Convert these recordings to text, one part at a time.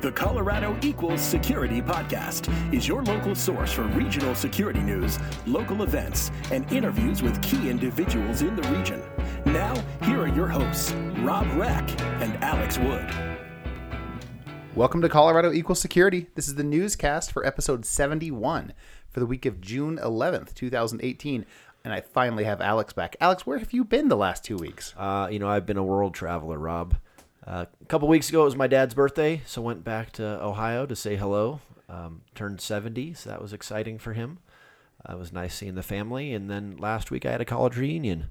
The Colorado Equals Security Podcast is your local source for regional security news, local events, and interviews with key individuals in the region. Now, here are your hosts, Rob Reck and Alex Wood. Welcome to Colorado Equals Security. This is the newscast for episode 71 for the week of June 11th, 2018. And I finally have Alex back. Alex, where have you been the last two weeks? Uh, you know, I've been a world traveler, Rob. Uh, a couple weeks ago, it was my dad's birthday, so went back to Ohio to say hello. Um, turned 70, so that was exciting for him. Uh, it was nice seeing the family. And then last week, I had a college reunion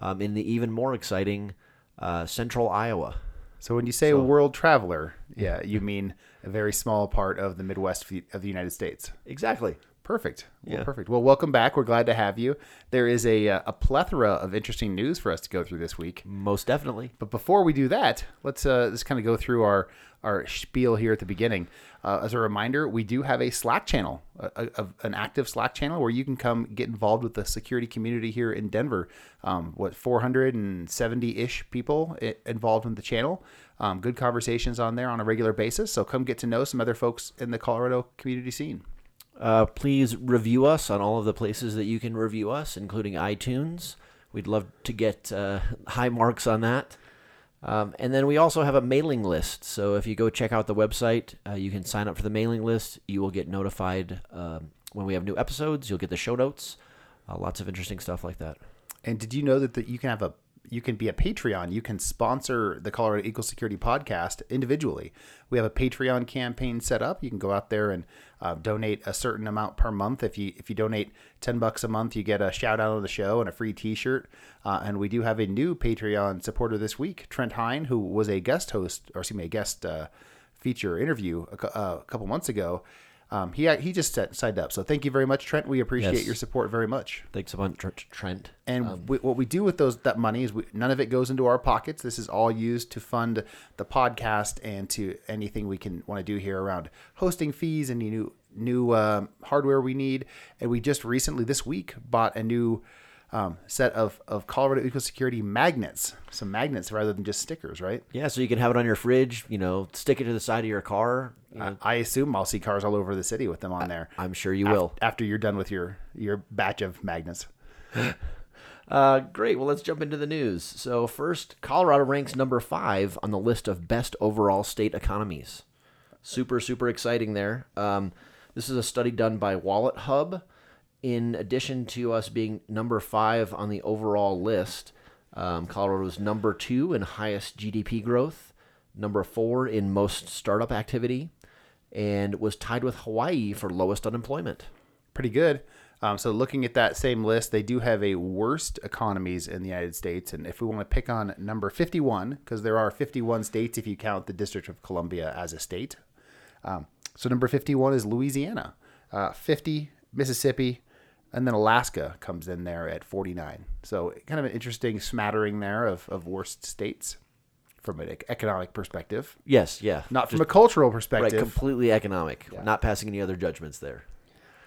um, in the even more exciting uh, central Iowa. So when you say So- world traveler, yeah, you mean a very small part of the Midwest of the United States. Exactly. Perfect. Well, Yeah. perfect. Well, welcome back. We're glad to have you. There is a, uh, a plethora of interesting news for us to go through this week. Most definitely. But before we do that, let's uh, just kind of go through our our spiel here at the beginning. Uh, as a reminder, we do have a Slack channel, a, a, a- an active Slack channel where you can come get involved with the security community here in Denver. Um, what 470 ish people involved in the channel. Um, good conversations on there on a regular basis. So come get to know some other folks in the Colorado community scene. Uh, please review us on all of the places that you can review us, including iTunes. We'd love to get uh, high marks on that. Um, and then we also have a mailing list. So if you go check out the website, uh, you can sign up for the mailing list. You will get notified um, when we have new episodes. You'll get the show notes. Uh, lots of interesting stuff like that. And did you know that the, you can have a you can be a Patreon. You can sponsor the Colorado Equal Security podcast individually. We have a Patreon campaign set up. You can go out there and uh, donate a certain amount per month. If you if you donate ten bucks a month, you get a shout out on the show and a free T-shirt. Uh, and we do have a new Patreon supporter this week, Trent Hine, who was a guest host or excuse me, a guest uh, feature interview a, uh, a couple months ago. Um, he he just set, signed up. So thank you very much, Trent. We appreciate Yes. your support very much. Thanks a bunch, Trent. And we, what we do with those that money is we, none of it goes into our pockets. This is all used to fund the podcast and to anything we can want to do here around hosting fees and new new um, hardware we need. And we just recently this week bought a new um, set of of Colorado Equal Security magnets, some magnets rather than just stickers, right? Yeah, so you can have it on your fridge, you know, stick it to the side of your car. You know, I assume I'll see cars all over the city with them on there. I'm sure you af- will. after you're done with your your batch of magnets. Uh, great. Well, let's jump into the news. So, first, Colorado ranks number five on the list of best overall state economies. Super, super exciting there. Um, this is a study done by Wallet Hub. In addition to us being number five on the overall list, um, Colorado is number two in highest GDP growth, number four in most startup activity, and was tied with Hawaii for lowest unemployment. pretty good. Um, so looking at that same list, they do have a worst economies in the United States. And if we want to pick on number 51, because there are 51 states if you count the District of Columbia as a state. Um, so number 51 is Louisiana, uh, 50 Mississippi, and then Alaska comes in there at 49. So kind of an interesting smattering there of, of worst states from an economic perspective, Yes, yeah. not from Just- a cultural Right, perspective. completely economic. Not passing any other judgments there.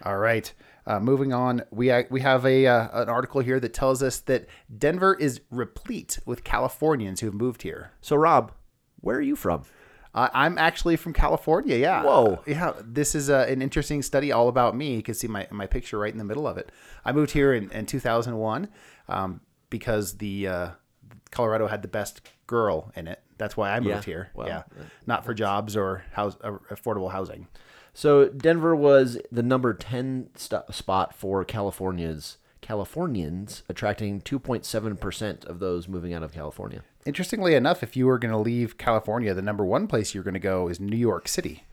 All right. Uh, moving on, we uh, we have a uh, an article here that tells us that Denver is replete with Californians who have moved here. So, Rob, where are you from? Uh, I'm actually from California. Yeah. Whoa. Yeah. This is uh, an interesting study all about me. You can see my my picture right in the middle of it. I moved here in, in 2001 um, because the uh, Colorado had the best girl in it. That's why I moved Yeah. here. Yeah. Not for jobs or house uh, affordable housing. So, Denver was the number 10 st- spot for California's Californians, attracting 2.7% of those moving out of California. Interestingly enough, if you were going to leave California, the number one place you're going to go is New York City.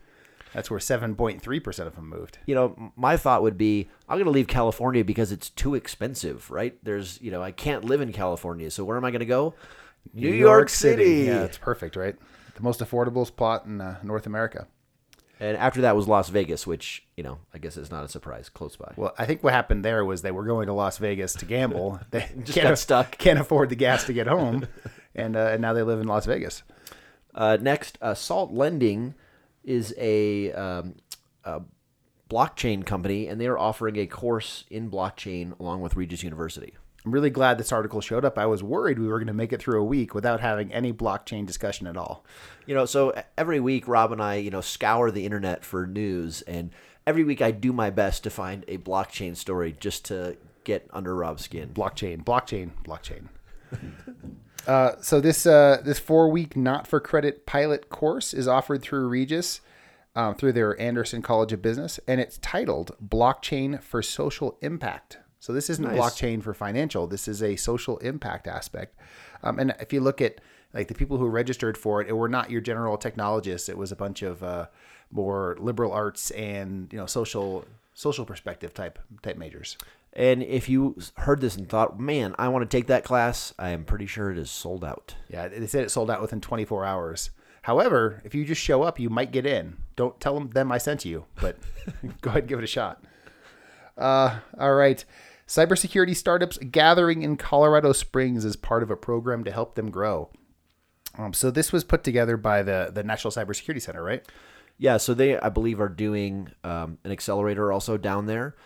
That's where 7.3% of them moved. You know, my thought would be I'm going to leave California because it's too expensive, right? There's, you know, I can't live in California. So, where am I going to go? New, York, City. Yeah, it's perfect, right? The most affordable spot in uh, North America. And after that was Las Vegas, which, you know, I guess is not a surprise, close by. Well, I think what happened there was they were going to Las Vegas to gamble. They Just got stuck. Can't afford the gas to get home, and uh, and now they live in Las Vegas. Uh, next, uh, Salt Lending is a, um, a blockchain company, and they are offering a course in blockchain along with Regis University. I'm really glad this article showed up. I was worried we were going to make it through a week without having any blockchain discussion at all. You know, so every week Rob and I, you know, scour the internet for news, and every week I do my best to find a blockchain story just to get under Rob's skin. Blockchain, blockchain, blockchain. uh, so this uh, this four week not for credit pilot course is offered through Regis. Um, through their Anderson College of Business, and it's titled "Blockchain for Social Impact." So this isn't Nice. blockchain for financial. This is a social impact aspect. Um, and if you look at like the people who registered for it, it were not your general technologists. It was a bunch of uh, more liberal arts and you know social social perspective type type majors. And if you heard this and thought, man, I want to take that class, I am pretty sure it is sold out. Yeah, they said it sold out within 24 hours. However, if you just show up, you might get in. Don't tell them, them I sent you, but go ahead and give it a shot. Uh, all right. Cybersecurity startups gathering in Colorado Springs as part of a program to help them grow. Um, so this was put together by the the National Cybersecurity Center, right? Yeah, so they, I believe, are doing um, an accelerator also down there.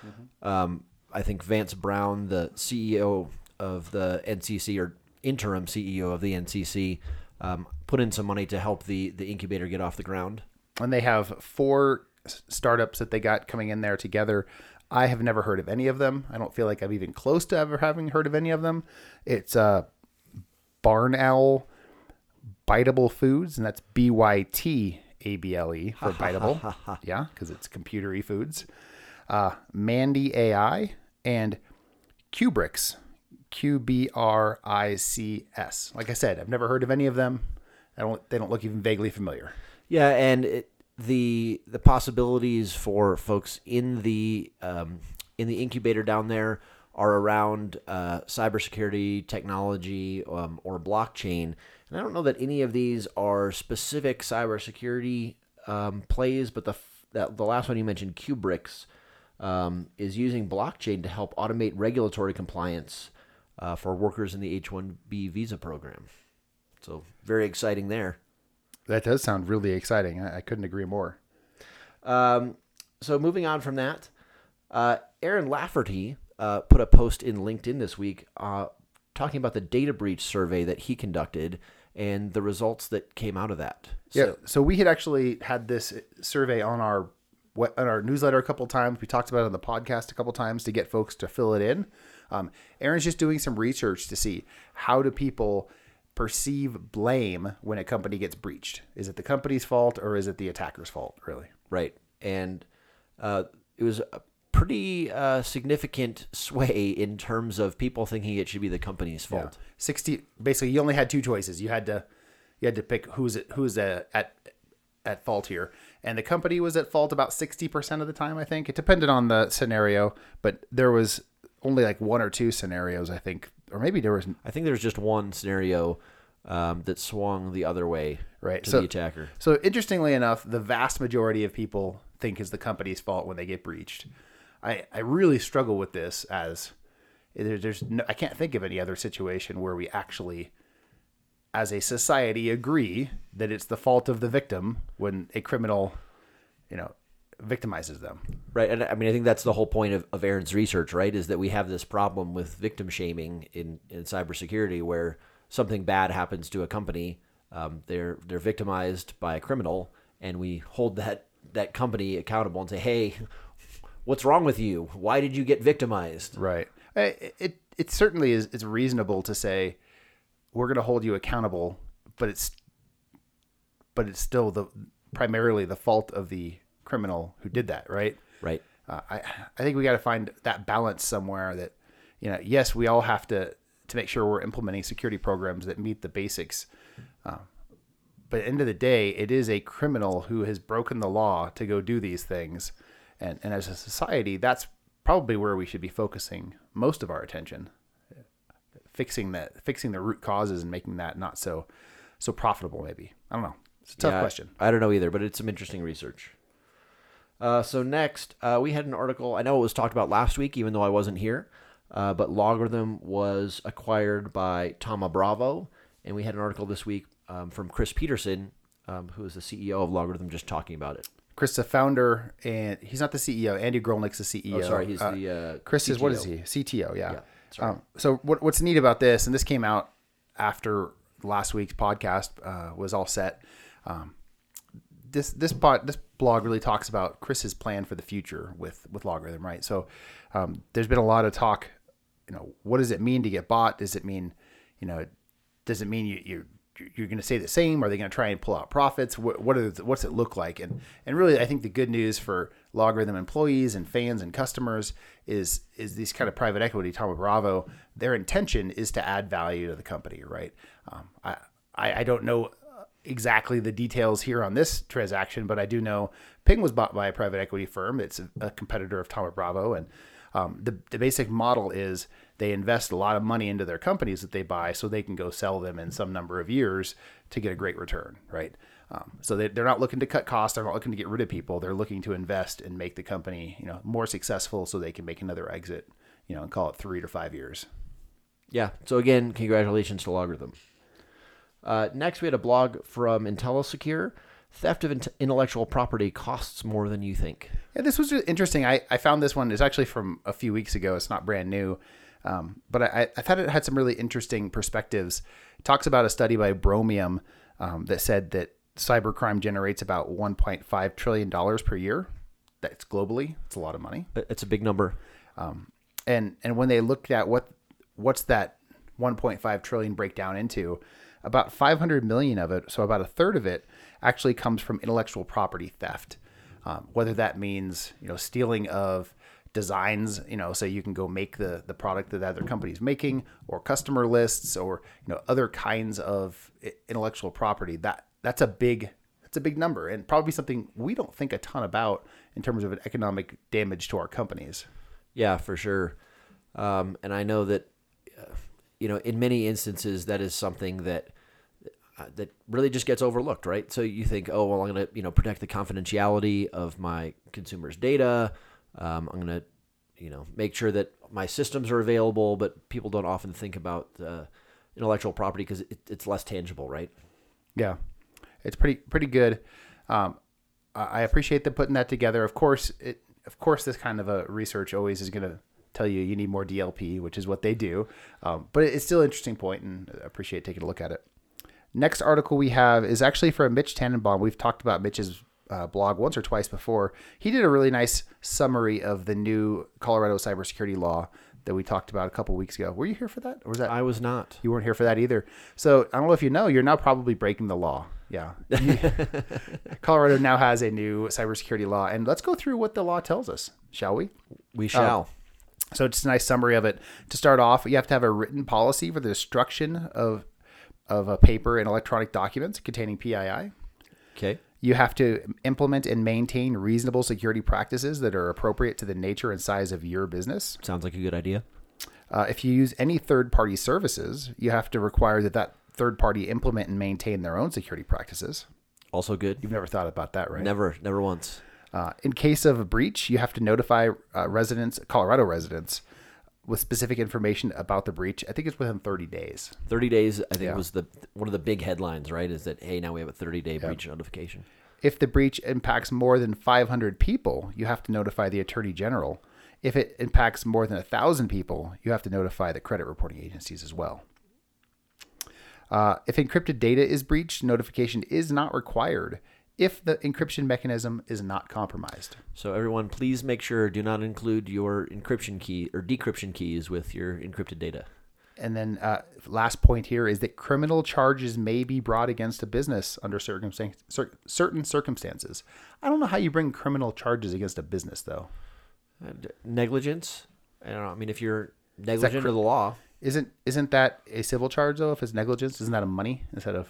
Um, I think Vance Brown, the CEO of the NCC or interim CEO of the NCC, um, put in some money to help the the incubator get off the ground. and they have four startups that they got coming in there together. I have never heard of any of them. I don't feel like I'm even close to ever having heard of any of them. It's uh, Barn Owl Bytable Foods, and that's B Y T A B L E for Bytable. yeah, because it's computery foods. Uh, Mandy AI and QBRICS, Q B R I C S. Like I said, I've never heard of any of them. I don't. They don't look even vaguely familiar. Yeah, and it, the the possibilities for folks in the um, in the incubator down there are around uh, cybersecurity, technology, um, or blockchain. And I don't know that any of these are specific cybersecurity um, plays, but the that, the last one you mentioned, QBRICS, um, is using blockchain to help automate regulatory compliance uh, for workers in the H-1B visa program. So very exciting there. That does sound really exciting. I, I couldn't agree more. Um, so moving on from that, uh, Aaron Lafferty uh, put a post in LinkedIn this week uh, talking about the data breach survey that he conducted and the results that came out of that. Yeah. So, So we had actually had this survey on our on our newsletter a couple times. We talked about it on the podcast a couple times to get folks to fill it in. Um, Aaron's just doing some research to see how do people perceive blame when a company gets breached. Is it the company's fault or is it the attacker's fault? Really? right. And uh, it was a pretty uh, significant sway in terms of people thinking it should be the company's fault. Sixty. Basically, you only had two choices. You had to you had to pick who's it who's uh, at at fault here, and the company was at fault about sixty percent of the time. I think it depended on the scenario, but there was only like one or two scenarios. I think, or maybe there was I think there was just one scenario um, that swung the other way Right, to so- the attacker. So interestingly enough, the vast majority of people think is the company's fault when they get breached. I, I really struggle with this as there's no, I can't think of any other situation where we actually, as a society, agree that it's the fault of the victim when a criminal, you know, victimizes them. Right. And I mean, I think that's the whole point of, of Aaron's research, right? Is that we have this problem with victim shaming in, in cybersecurity where something bad happens to a company, um, they're, they're victimized by a criminal, and we hold that, that company accountable and say, hey, what's wrong with you? Why did you get victimized? Right. It it, it certainly is. It's reasonable to say we're going to hold you accountable, but it's but it's still the primarily the fault of the criminal who did that. Right. Right. Uh, I I think we got to find that balance somewhere. That you know, yes, we all have to to make sure we're implementing security programs that meet the basics. Uh, but at the end of the day, it is a criminal who has broken the law to go do these things, and and as a society, that's probably where we should be focusing most of our attention, fixing that, fixing the root causes, and making that not so so profitable. Maybe I don't know. It's a tough Yeah, question. I don't know either, but it's some interesting research. Uh, so next, uh, we had an article. I know it was talked about last week, even though I wasn't here. Uh, but LogRhythm was acquired by Thoma Bravo, and we had an article this week um, from Chris Peterson, um, who is the CEO of LogRhythm, just talking about it. Chris, the founder, and he's not the CEO. Andy Grolnick's the CEO. Oh, sorry, he's Uh, the uh, Chris is what is he? CTO, yeah. Yeah. Um, so what, what's neat about this, and this came out after last week's podcast uh, was all set. Um, this this pod, this blog really talks about Chris's plan for the future with with LogRhythm, right? So um, there's been a lot of talk. You know, what does it mean to get bought? Does it mean, you know, does it mean you, you're you're going to stay the same? Are they going to try and pull out profits? What, what what's it look like? And and really, I think the good news for LogRhythm employees and fans and customers is is these kind of private equity, Thoma Bravo. Their intention is to add value to the company, right? Um, I, I I don't know exactly the details here on this transaction, but I do know Ping was bought by a private equity firm. It's a, a competitor of Thoma Bravo, and um, the the basic model is they invest a lot of money into their companies that they buy, so they can go sell them in some number of years to get a great return, right? Um, so they, they're not looking to cut costs. They're not looking to get rid of people. They're looking to invest and make the company, you know, more successful, so they can make another exit, you know, and call it three to five years. Yeah. So again, congratulations to LogRhythm. Uh, next, we had a blog from IntelliSecure. Theft of intellectual property costs more than you think. Yeah, this was interesting. I, I found this one is actually from a few weeks ago. It's not brand new, um, but I, I thought it had some really interesting perspectives. It talks about a study by Bromium um, that said that cybercrime generates about 1.5 trillion dollars per year. That's globally. It's a lot of money. It's a big number. Um, and and when they looked at what what's that 1.5 trillion breakdown into, about 500 million of it, so about a third of it, actually comes from intellectual property theft. Um, whether that means you know stealing of designs, you know, so you can go make the the product that other company's making, or customer lists, or you know other kinds of intellectual property. That that's a big that's a big number, and probably something we don't think a ton about in terms of an economic damage to our companies. Yeah, for sure. Um, and I know that you know in many instances that is something that uh, that really just gets overlooked, right? So you think, oh well, I'm going to you know protect the confidentiality of my consumers' data. Um, I'm going to you know make sure that my systems are available, but people don't often think about uh, intellectual property because it, it's less tangible, right? Yeah, it's pretty pretty good. Um, I appreciate them putting that together. Of course, it of course this kind of a research always is going to tell you you need more DLP, which is what they do. Um, but it's still an interesting point, and I appreciate taking a look at it. Next article we have is actually from Mitch Tannenbaum. We've talked about Mitch's uh, blog once or twice before. He did a really nice summary of the new Colorado cybersecurity law that we talked about a couple weeks ago. Were you here for that? Or was that I was not. You weren't here for that either. So I don't know if you know, you're now probably breaking the law. Yeah. Colorado now has a new cybersecurity law, and let's go through what the law tells us, shall we? We shall. Uh, so it's a nice summary of it. To start off, you have to have a written policy for the destruction of of a paper and electronic documents containing PII. Okay. You have to implement and maintain reasonable security practices that are appropriate to the nature and size of your business. Sounds like a good idea. Uh, if you use any third party services, you have to require that that third party implement and maintain their own security practices. Also good. You've never thought about that, right? Never, never once. Uh, in case of a breach, you have to notify uh, residents, Colorado residents, with specific information about the breach. I think it's within 30 days. 30 days, I think, yeah. was the one of the big headlines, right? Is that hey, now we have a 30 day breach notification. If the breach impacts more than 500 people, you have to notify the attorney general. If it impacts more than a thousand people, you have to notify the credit reporting agencies as well. Uh, if encrypted data is breached, notification is not required if the encryption mechanism is not compromised. So everyone, please make sure do not include your encryption key or decryption keys with your encrypted data. And then uh, last point here is that criminal charges may be brought against a business under circumstan- cer- certain circumstances. I don't know how you bring criminal charges against a business though. Uh, negligence. I don't know. I mean, if you're negligent cr- of the law, isn't isn't that a civil charge though? If it's negligence, isn't that a money instead of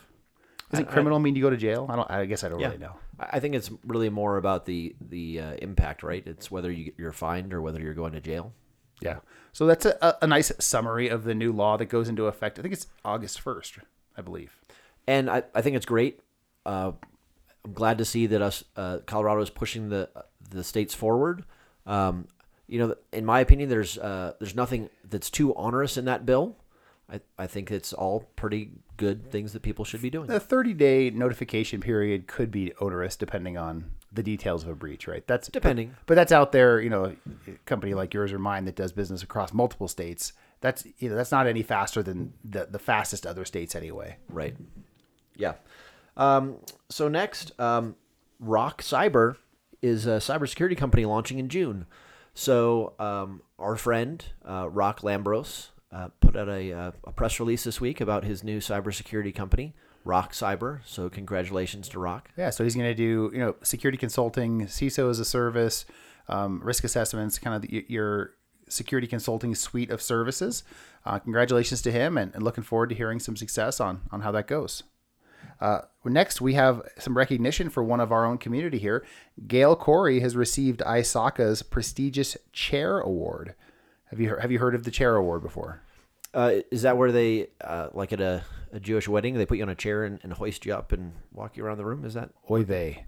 does it criminal I, mean you go to jail? I don't. I guess I don't yeah. really know. I think it's really more about the the uh, impact, right? It's whether you, you're fined or whether you're going to jail. Yeah. So that's a, a nice summary of the new law that goes into effect. I think it's August first, I believe. And I, I think it's great. Uh, I'm glad to see that us uh, Colorado is pushing the the states forward. Um, you know, in my opinion, there's uh, there's nothing that's too onerous in that bill. I, I think it's all pretty good things that people should be doing. The 30 day notification period could be onerous depending on the details of a breach, right? That's depending. But, but that's out there, you know, a company like yours or mine that does business across multiple states that's you know that's not any faster than the the fastest other states anyway. Right. Yeah. Um, so next, um, Rock Cyber is a cybersecurity company launching in June. So um, our friend uh, Rock Lambros uh, put out a, uh, a press release this week about his new cybersecurity company, Rock Cyber. So congratulations to Rock. Yeah, so he's going to do you know security consulting, CISO as a service, um, risk assessments, kind of the, your security consulting suite of services. Uh, congratulations to him, and, and, looking forward to hearing some success on on how that goes. Uh, next, we have some recognition for one of our own community here. Gail Corey has received ISACA's prestigious Chair Award. Have you have you heard of the Chair Award before? Uh, is that where they uh, like at a, a, Jewish wedding they put you on a chair and, and, hoist you up and walk you around the room? Is that oy vey?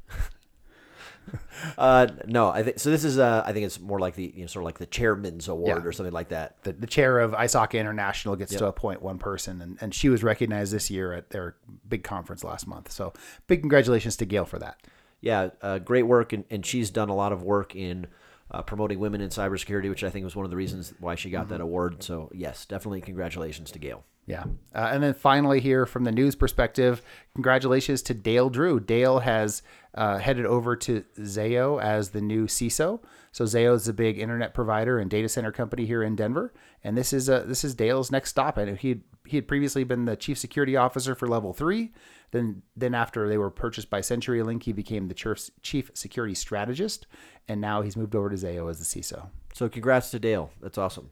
uh, no, I think so. This is uh, I think it's more like the you know sort of like the chairman's award Yeah. or something like that. The, the chair of ISACA International gets Yep. to appoint one person, and, and she was recognized this year at their big conference last month. So, big congratulations to Gail for that. Yeah, uh, great work, and, and she's done a lot of work in uh, promoting women in cybersecurity, which I think was one of the reasons why she got that award. So yes, definitely congratulations to Gail. Yeah. Uh, and then finally, here from the news perspective, congratulations to Dale Drew. Dale has uh, headed over to Zayo as the new CISO. So Zayo is a big internet provider and data center company here in Denver, and this is uh, this is Dale's next stop. And he had, he had previously been the chief security officer for Level Three. Then then after they were purchased by CenturyLink, he became the chief chief security strategist, and now he's moved over to Zayo as the CISO. So congrats to Dale. That's awesome.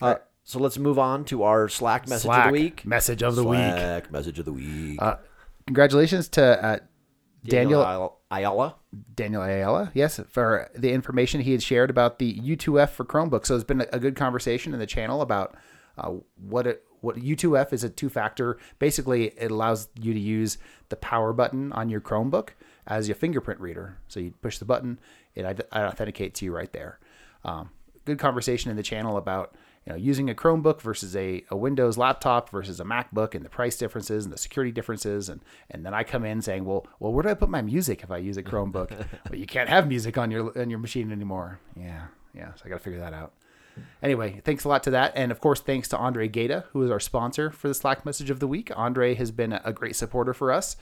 Uh, so let's move on to our Slack message of the week. message of the week. Slack message of the week. Uh, congratulations to uh, Daniel Daniel Ayala. Daniel Ayala, yes, for the information he had shared about the U2F for Chromebook. So it's been a good conversation in the channel about uh, what it, what U2F is a two-factor. Basically, it allows you to use the power button on your Chromebook as your fingerprint reader. So you push the button, it ide- authenticates you right there. Um, good conversation in the channel about you know using a Chromebook versus a, a Windows laptop versus a MacBook and the price differences and the security differences and and then I come in saying well well where do I put my music if I use a Chromebook? well, you can't have music on your on your machine anymore. Yeah, yeah. So I got to figure that out. Anyway, thanks a lot to that. And of course, thanks to Andre Gata, who is our sponsor for the Slack message of the week. Andre has been a great supporter for us.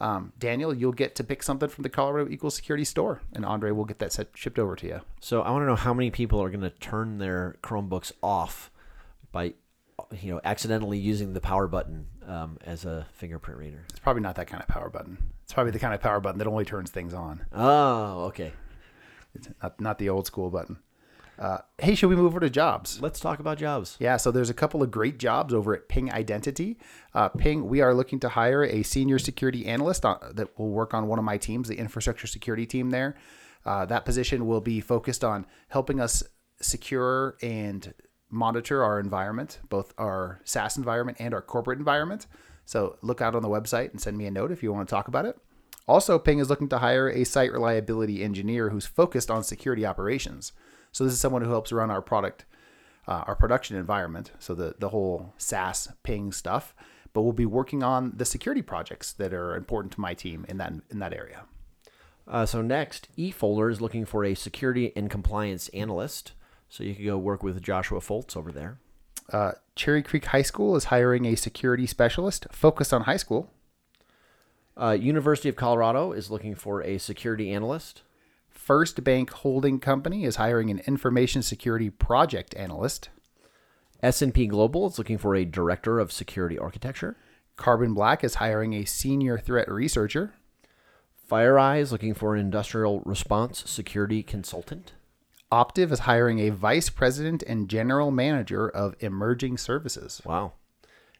Um, Daniel, you'll get to pick something from the Colorado Equal Security store, and Andre will get that set, shipped over to you. So I want to know how many people are going to turn their Chromebooks off by, you know, accidentally using the power button um, as a fingerprint reader. It's probably not that kind of power button. It's probably the kind of power button that only turns things on, Oh, okay. it's not, not the old school button. Uh, hey, should we move over to jobs? Let's talk about jobs. Yeah, so there's a couple of great jobs over at Ping Identity. Uh, Ping, we are looking to hire a senior security analyst on, that will work on one of my teams, the infrastructure security team there. Uh, that position will be focused on helping us secure and monitor our environment, both our SaaS environment and our corporate environment. So look out on the website and send me a note if you want to talk about it. Also, Ping is looking to hire a site reliability engineer who's focused on security operations. So this is someone who helps run our product, uh, our production environment. So the the whole SaaS Ping stuff. But we'll be working on the security projects that are important to my team in that in that area. Uh, so next, eFolder is looking for a security and compliance analyst. So you could go work with Joshua Foltz over there. Uh, Cherry Creek High School is hiring a security specialist focused on high school. Uh, University of Colorado is looking for a security analyst. First Bank Holding Company is hiring an information security project analyst. S&P Global is looking for a director of security architecture. Carbon Black is hiring a senior threat researcher. FireEye is looking for an industrial response security consultant. Optiv is hiring a vice president and general manager of emerging services. Wow.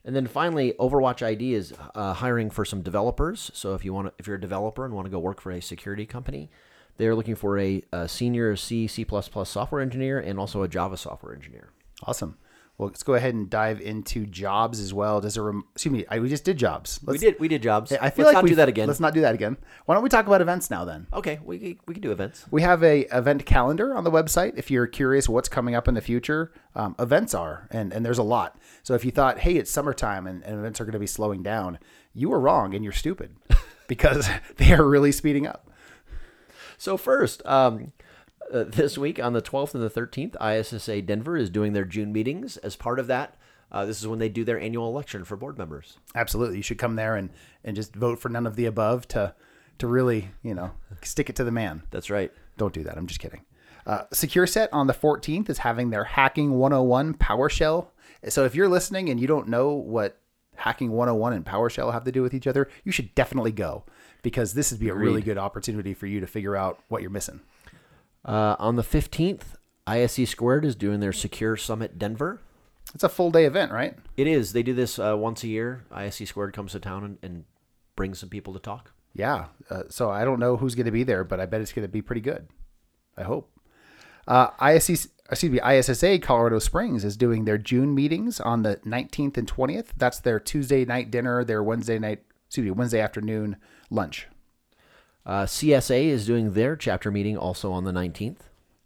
And then finally, Overwatch ID is uh, hiring for some developers. So if you want, to, if you're a developer and want to go work for a security company, they're looking for a, a senior C C++ software engineer and also a Java software engineer. Awesome. Well, let's go ahead and dive into jobs as well. Does it? Rem- excuse me. I, we just did jobs. Let's, we did we did jobs. I feel Let's like not we do that again. Let's not do that again. Why don't we talk about events now then? Okay, we we we can do events. We have a event calendar on the website. If you're curious what's coming up in the future, um, events are, and, and there's a lot. So if you thought, hey, it's summertime and, and events are going to be slowing down, you were wrong and you're stupid because they are really speeding up. So first, um, uh, this week on the 12th and the 13th, ISSA Denver is doing their June meetings. As part of that, uh, this is when they do their annual election for board members. Absolutely, you should come there and and just vote for none of the above to to really you know stick it to the man. That's right. Don't do that. I'm just kidding. Uh, Secure Set on the 14th is having their Hacking 101 PowerShell. So if you're listening and you don't know what Hacking 101 and PowerShell have to do with each other, you should definitely go because this would be a really good opportunity for you to figure out what you're missing. Uh, on the 15th, ISC Squared is doing their Secure Summit Denver. It's a full day event, right? It is. They do this uh, once a year. ISC Squared comes to town and, and brings some people to talk. Yeah. Uh, so I don't know who's going to be there, but I bet it's going to be pretty good. I hope. Uh, ISC, excuse me, ISSA Colorado Springs is doing their June meetings on the 19th and 20th. That's their Tuesday night dinner, their Wednesday night, excuse me, Wednesday afternoon lunch. Uh, CSA is doing their chapter meeting also on the 19th.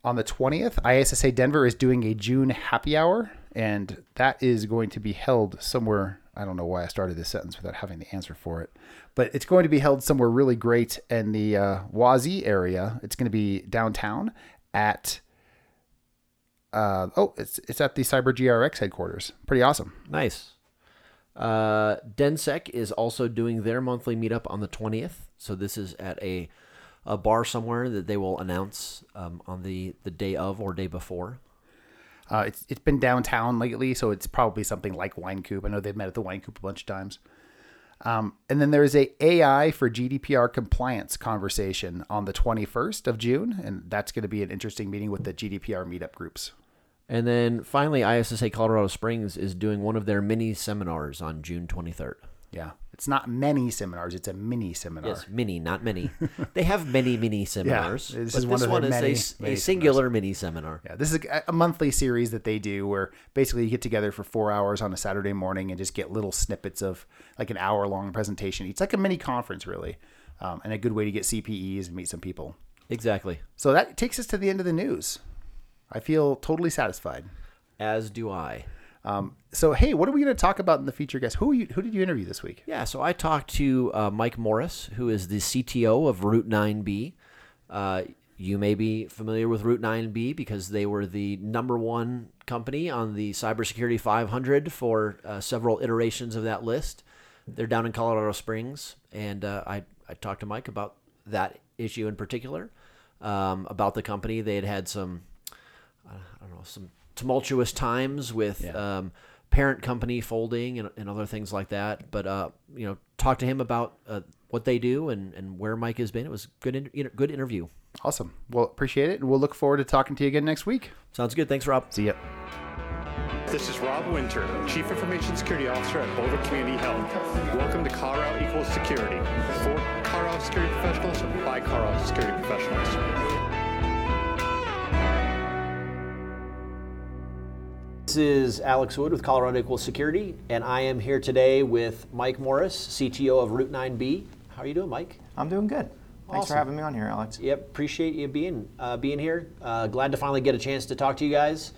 On the 20th, ISSA Denver is doing a June happy hour, and that is going to be held somewhere. I don't know why I started this sentence without having the answer for it, but it's going to be held somewhere really great in the uh, Wazee area. It's going to be downtown at uh, oh, it's it's at the Cyber GRX headquarters. Pretty awesome. Nice. Uh, DenSec is also doing their monthly meetup on the 20th. So this is at a, a bar somewhere that they will announce um, on the, the day of or day before. Uh, it's it's been downtown lately, so it's probably something like Wine Coop. I know they've met at the Wine Coop a bunch of times. Um, and then there's a AI for GDPR compliance conversation on the 21st of June, and that's going to be an interesting meeting with the GDPR meetup groups. And then finally, ISSA Colorado Springs is doing one of their mini seminars on June 23rd. Yeah, it's not many seminars; it's a mini seminar. Yes, mini, not many. they have many mini seminars. this but is one this of one is many- a s- a, many singular mini seminar. Yeah, this is a, a monthly series that they do where basically you get together for four hours on a Saturday morning and just get little snippets of like an hour long presentation. It's like a mini conference, really, um, and a good way to get CPEs and meet some people. Exactly. So that takes us to the end of the news. I feel totally satisfied. As do I. Um, so hey, what are we going to talk about in the feature guest? Who you, who did you interview this week? Yeah, so I talked to uh, Mike Morris, who is the CTO of Route 9B. Uh, you may be familiar with Route 9B because they were the number one company on the Cybersecurity 500 for uh, several iterations of that list. They're down in Colorado Springs, and uh, I, I talked to Mike about that issue in particular, um, about the company. They had had some, I don't know, some tumultuous times with Yeah. um, parent company folding and, and other things like that. But uh, you know, talk to him about uh, what they do and, and where Mike has been. It was good, in, you know, good interview. Awesome. Well, appreciate it, and we'll look forward to talking to you again next week. Sounds good. Thanks, Rob. See ya. This is Rob Winter, Chief Information Security Officer at Boulder Community Health. Welcome to Colorado Equals Security. For Colorado security professionals, by Colorado security professionals. Is Alex Wood with Colorado Equal Security, and I am here today with Mike Morris, CTO of Route 9B. How are you doing, Mike? I'm doing good. Thanks Awesome. for having me on here, Alex. Yep, appreciate you being uh, being here. Uh, glad to finally get a chance to talk to you guys.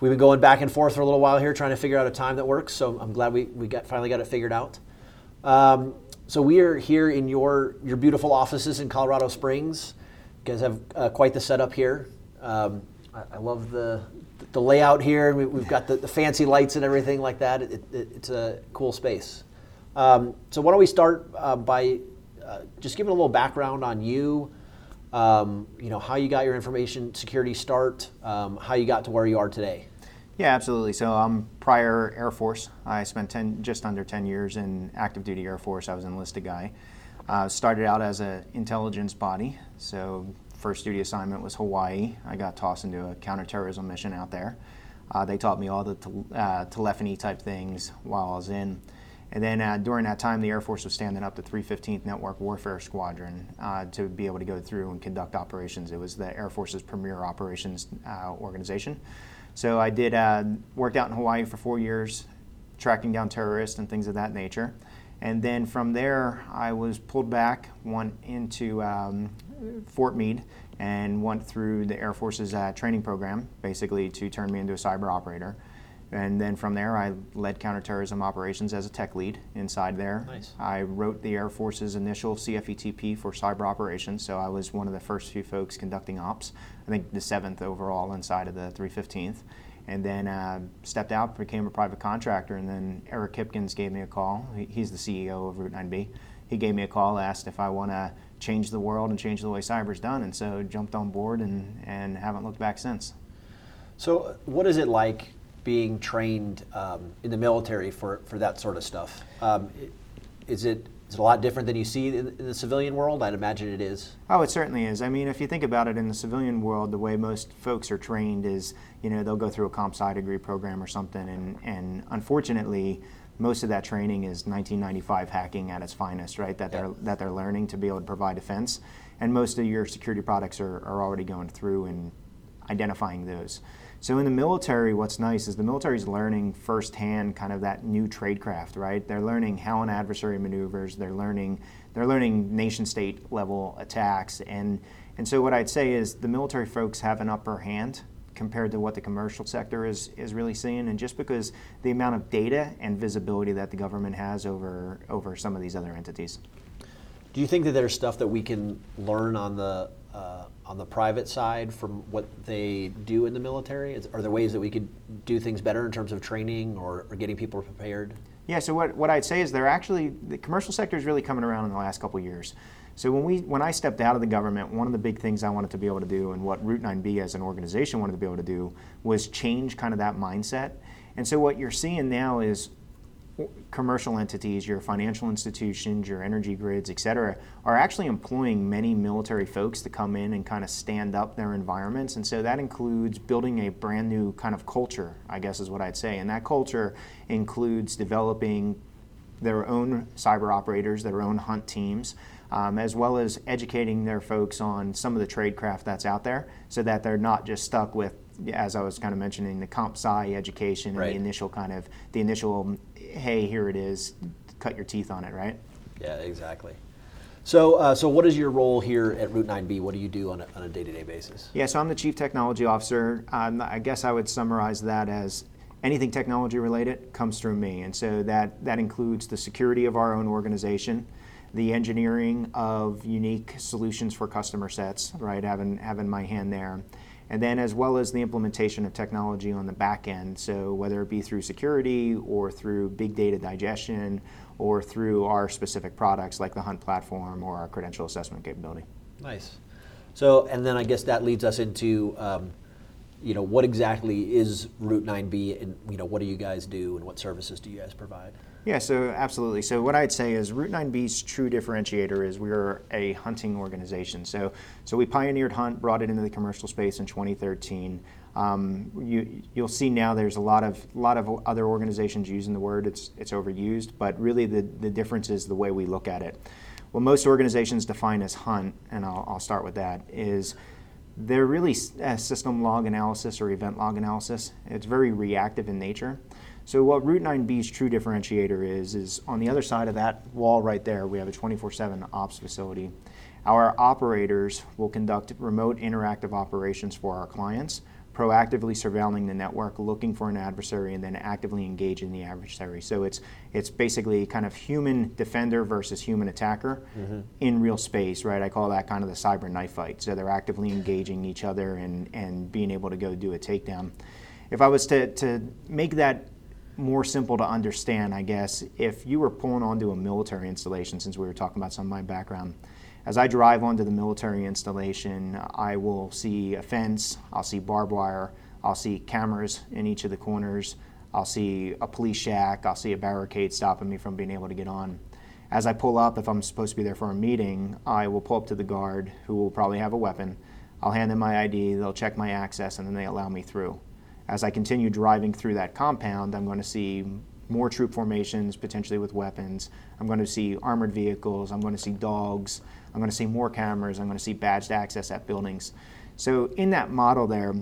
We've been going back and forth for a little while here, trying to figure out a time that works. So I'm glad we, we got finally got it figured out. Um, so we are here in your your beautiful offices in Colorado Springs. You guys have uh, quite the setup here. Um, I, I love the the layout here. We, we've got the, the fancy lights and everything like that. It, it, it's a cool space. Um, so why don't we start uh, by uh, just giving a little background on you, um, you know, how you got your information security start, um, how you got to where you are today. Yeah, absolutely. So I'm prior Air Force. I spent 10, just under 10 years in active duty Air Force. I was an enlisted guy. Uh, started out as an intelligence body. So first duty assignment was Hawaii. I got tossed into a counterterrorism mission out there. Uh, they taught me all the tel- uh, telephony type things while I was in. And then uh, during that time, the Air Force was standing up the 315th Network Warfare Squadron uh, to be able to go through and conduct operations. It was the Air Force's premier operations uh, organization. So I did uh, worked out in Hawaii for four years, tracking down terrorists and things of that nature. And then from there, I was pulled back, went into um, Fort Meade, and went through the Air Force's uh, training program, basically to turn me into a cyber operator. And then from there, I led counterterrorism operations as a tech lead inside there. Nice. I wrote the Air Force's initial CFETP for cyber operations, so I was one of the first few folks conducting ops. I think the seventh overall inside of the 315th. And then uh, stepped out, became a private contractor, and then Eric Hipkins gave me a call. He's the CEO of Route 9B. He gave me a call, asked if I want to change the world and change the way cyber's done, and so jumped on board and, and haven't looked back since. So, what is it like being trained um, in the military for, for that sort of stuff? Um, is it is it a lot different than you see in, in the civilian world? I'd imagine it is. Oh, it certainly is. I mean, if you think about it in the civilian world, the way most folks are trained is, you know, they'll go through a comp sci degree program or something, and, and unfortunately, most of that training is 1995 hacking at its finest, right? That they're that they're learning to be able to provide defense, and most of your security products are, are already going through and identifying those. So in the military, what's nice is the military is learning firsthand kind of that new tradecraft, right? They're learning how an adversary maneuvers. They're learning they're learning nation state level attacks, and and so what I'd say is the military folks have an upper hand compared to what the commercial sector is is really seeing, and just because the amount of data and visibility that the government has over over some of these other entities. Do you think that there's stuff that we can learn on the uh, on the private side from what they do in the military? Is, are there ways that we could do things better in terms of training or, or getting people prepared? Yeah, so what, what I'd say is they're actually the commercial sector is really coming around in the last couple of years. So when we when I stepped out of the government, one of the big things I wanted to be able to do, and what Route 9B as an organization wanted to be able to do, was change kind of that mindset. And so what you're seeing now is commercial entities, your financial institutions, your energy grids, et cetera, are actually employing many military folks to come in and kind of stand up their environments. And so that includes building a brand new kind of culture, I guess is what I'd say. And that culture includes developing their own cyber operators, their own hunt teams, um, as well as educating their folks on some of the trade craft that's out there so that they're not just stuck with, as I was kind of mentioning, the comp sci education and Right. the initial kind of, the initial, hey, here it is, cut your teeth on it, right? Yeah, exactly. So, uh, so what is your role here at Route 9B? What do you do on a, on a day-to-day basis? Yeah, so I'm the chief technology officer. Um, I guess I would summarize that as anything technology related comes through me, and so that that includes the security of our own organization, the engineering of unique solutions for customer sets, right? Having having my hand there. And then, as well as the implementation of technology on the back end, so whether it be through security or through big data digestion or through our specific products like the Hunt platform or our credential assessment capability. Nice. So, and then I guess that leads us into, um, you know, what exactly is Route 9B, and you know, what do you guys do, and what services do you guys provide? Yeah, so absolutely. So what I'd say is Route 9B's true differentiator is we're a hunting organization. So so we pioneered hunt, brought it into the commercial space in 2013. Um, you you'll see now there's a lot of lot of other organizations using the word. It's it's overused, but really the the difference is the way we look at it. What most organizations define as hunt, and I'll, I'll start with that, is they're really system log analysis or event log analysis. It's very reactive in nature. So what Route 9B's true differentiator is is on the other side of that wall right there, we have a 24/7 ops facility. Our operators will conduct remote interactive operations for our clients, proactively surveilling the network, looking for an adversary, and then actively engaging the adversary. So it's it's basically kind of human defender versus human attacker mm-hmm. in real space, right? I call that kind of the cyber knife fight. So they're actively engaging each other and and being able to go do a takedown. If I was to to make that more simple to understand, I guess, if you were pulling onto a military installation, since we were talking about some of my background, as I drive onto the military installation, I will see a fence, I'll see barbed wire, I'll see cameras in each of the corners, I'll see a police shack, I'll see a barricade stopping me from being able to get on. As I pull up, if I'm supposed to be there for a meeting, I will pull up to the guard who will probably have a weapon. I'll hand them my ID, they'll check my access, and then they allow me through. As I continue driving through that compound, I'm going to see more troop formations, potentially with weapons. I'm going to see armored vehicles. I'm going to see dogs. I'm going to see more cameras. I'm going to see badged access at buildings. So, in that model there,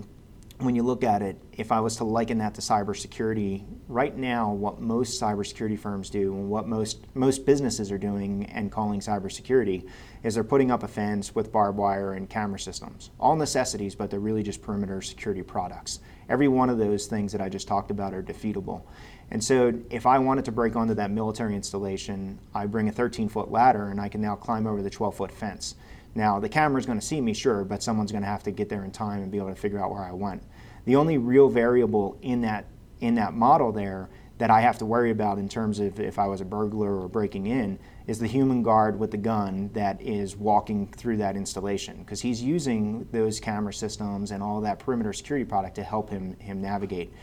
when you look at it, if I was to liken that to cybersecurity, right now, what most cybersecurity firms do and what most, most businesses are doing and calling cybersecurity is they're putting up a fence with barbed wire and camera systems. All necessities, but they're really just perimeter security products. Every one of those things that I just talked about are defeatable. And so, if I wanted to break onto that military installation, I bring a 13 foot ladder and I can now climb over the 12 foot fence. Now, the camera's going to see me, sure, but someone's going to have to get there in time and be able to figure out where I went. The only real variable in that in that model there that I have to worry about in terms of if I was a burglar or breaking in is the human guard with the gun that is walking through that installation because he's using those camera systems and all that perimeter security product to help him him navigate.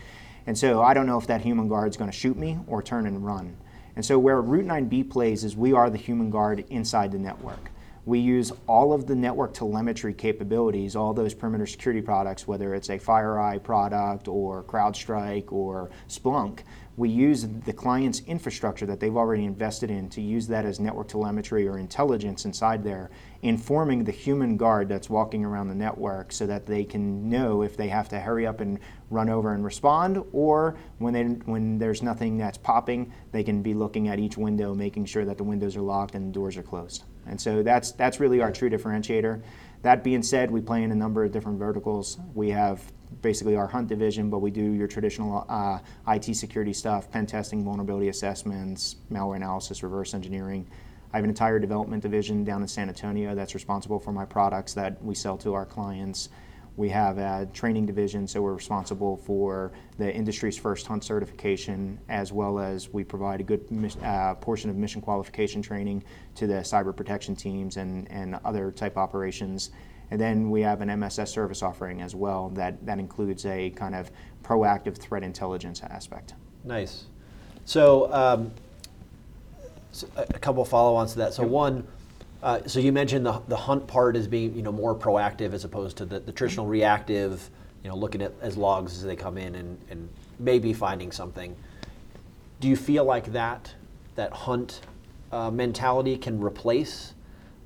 And so I don't know if that human guard is going to shoot me or turn and run. And so where Route 9B plays is we are the human guard inside the network. We use all of the network telemetry capabilities, all those perimeter security products, whether it's a FireEye product or CrowdStrike or Splunk. We use the client's infrastructure that they've already invested in to use that as network telemetry or intelligence inside there, informing the human guard that's walking around the network so that they can know if they have to hurry up and run over and respond, or when, they, when there's nothing that's popping, they can be looking at each window, making sure that the windows are locked and the doors are closed. And so that's, that's really our true differentiator. That being said, we play in a number of different verticals. We have basically our hunt division, but we do your traditional uh, IT security stuff, pen testing, vulnerability assessments, malware analysis, reverse engineering. I have an entire development division down in San Antonio that's responsible for my products that we sell to our clients. We have a training division, so we're responsible for the industry's first hunt certification, as well as we provide a good uh, portion of mission qualification training to the cyber protection teams and, and other type operations. And then we have an MSS service offering as well that, that includes a kind of proactive threat intelligence aspect. Nice. So, um, so a couple follow ons to that. So, one, uh, so you mentioned the, the hunt part as being you know more proactive as opposed to the, the traditional reactive, you know, looking at as logs as they come in and, and maybe finding something. Do you feel like that that hunt uh, mentality can replace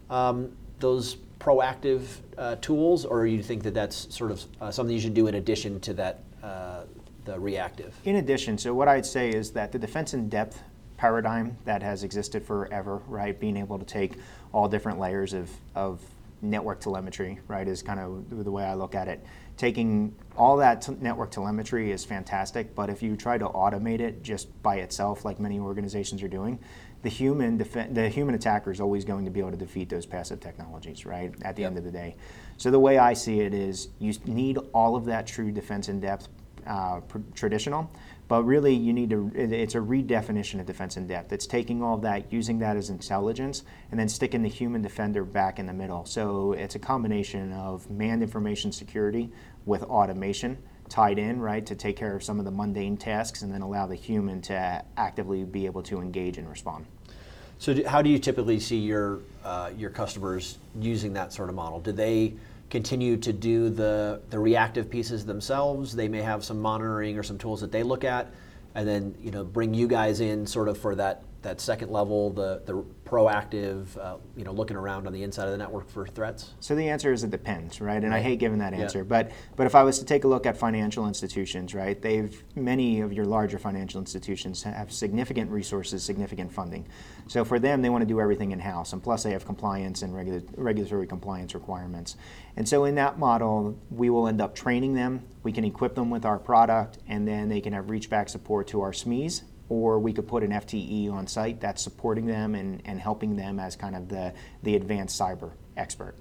um, those proactive uh, tools, or you think that that's sort of uh, something you should do in addition to that uh, the reactive? In addition, so what I'd say is that the defense in depth paradigm that has existed forever, right? Being able to take all different layers of, of network telemetry, right, is kind of the way I look at it. Taking all that t- network telemetry is fantastic, but if you try to automate it just by itself, like many organizations are doing, the human def- the human attacker is always going to be able to defeat those passive technologies, right? At the yep. end of the day. So the way I see it is, you need all of that true defense in depth uh, pr- traditional, but really, you need to, it's a redefinition of defense in depth. It's taking all of that, using that as intelligence, and then sticking the human defender back in the middle. So it's a combination of manned information security with automation tied in, right, to take care of some of the mundane tasks and then allow the human to actively be able to engage and respond. So, do, how do you typically see your uh, your customers using that sort of model? Do they continue to do the, the reactive pieces themselves. They may have some monitoring or some tools that they look at, and then you know bring you guys in sort of for that that second level, the the proactive, uh, you know, looking around on the inside of the network for threats? So the answer is it depends, right? And right. I hate giving that answer, yeah. but but if I was to take a look at financial institutions, right? They've many of your larger financial institutions have significant resources, significant funding. So for them, they want to do everything in house, and plus they have compliance and regula- regulatory compliance requirements. And so in that model, we will end up training them. We can equip them with our product, and then they can have reach back support to our SMEs or we could put an FTE on site that's supporting them and, and helping them as kind of the, the advanced cyber expert.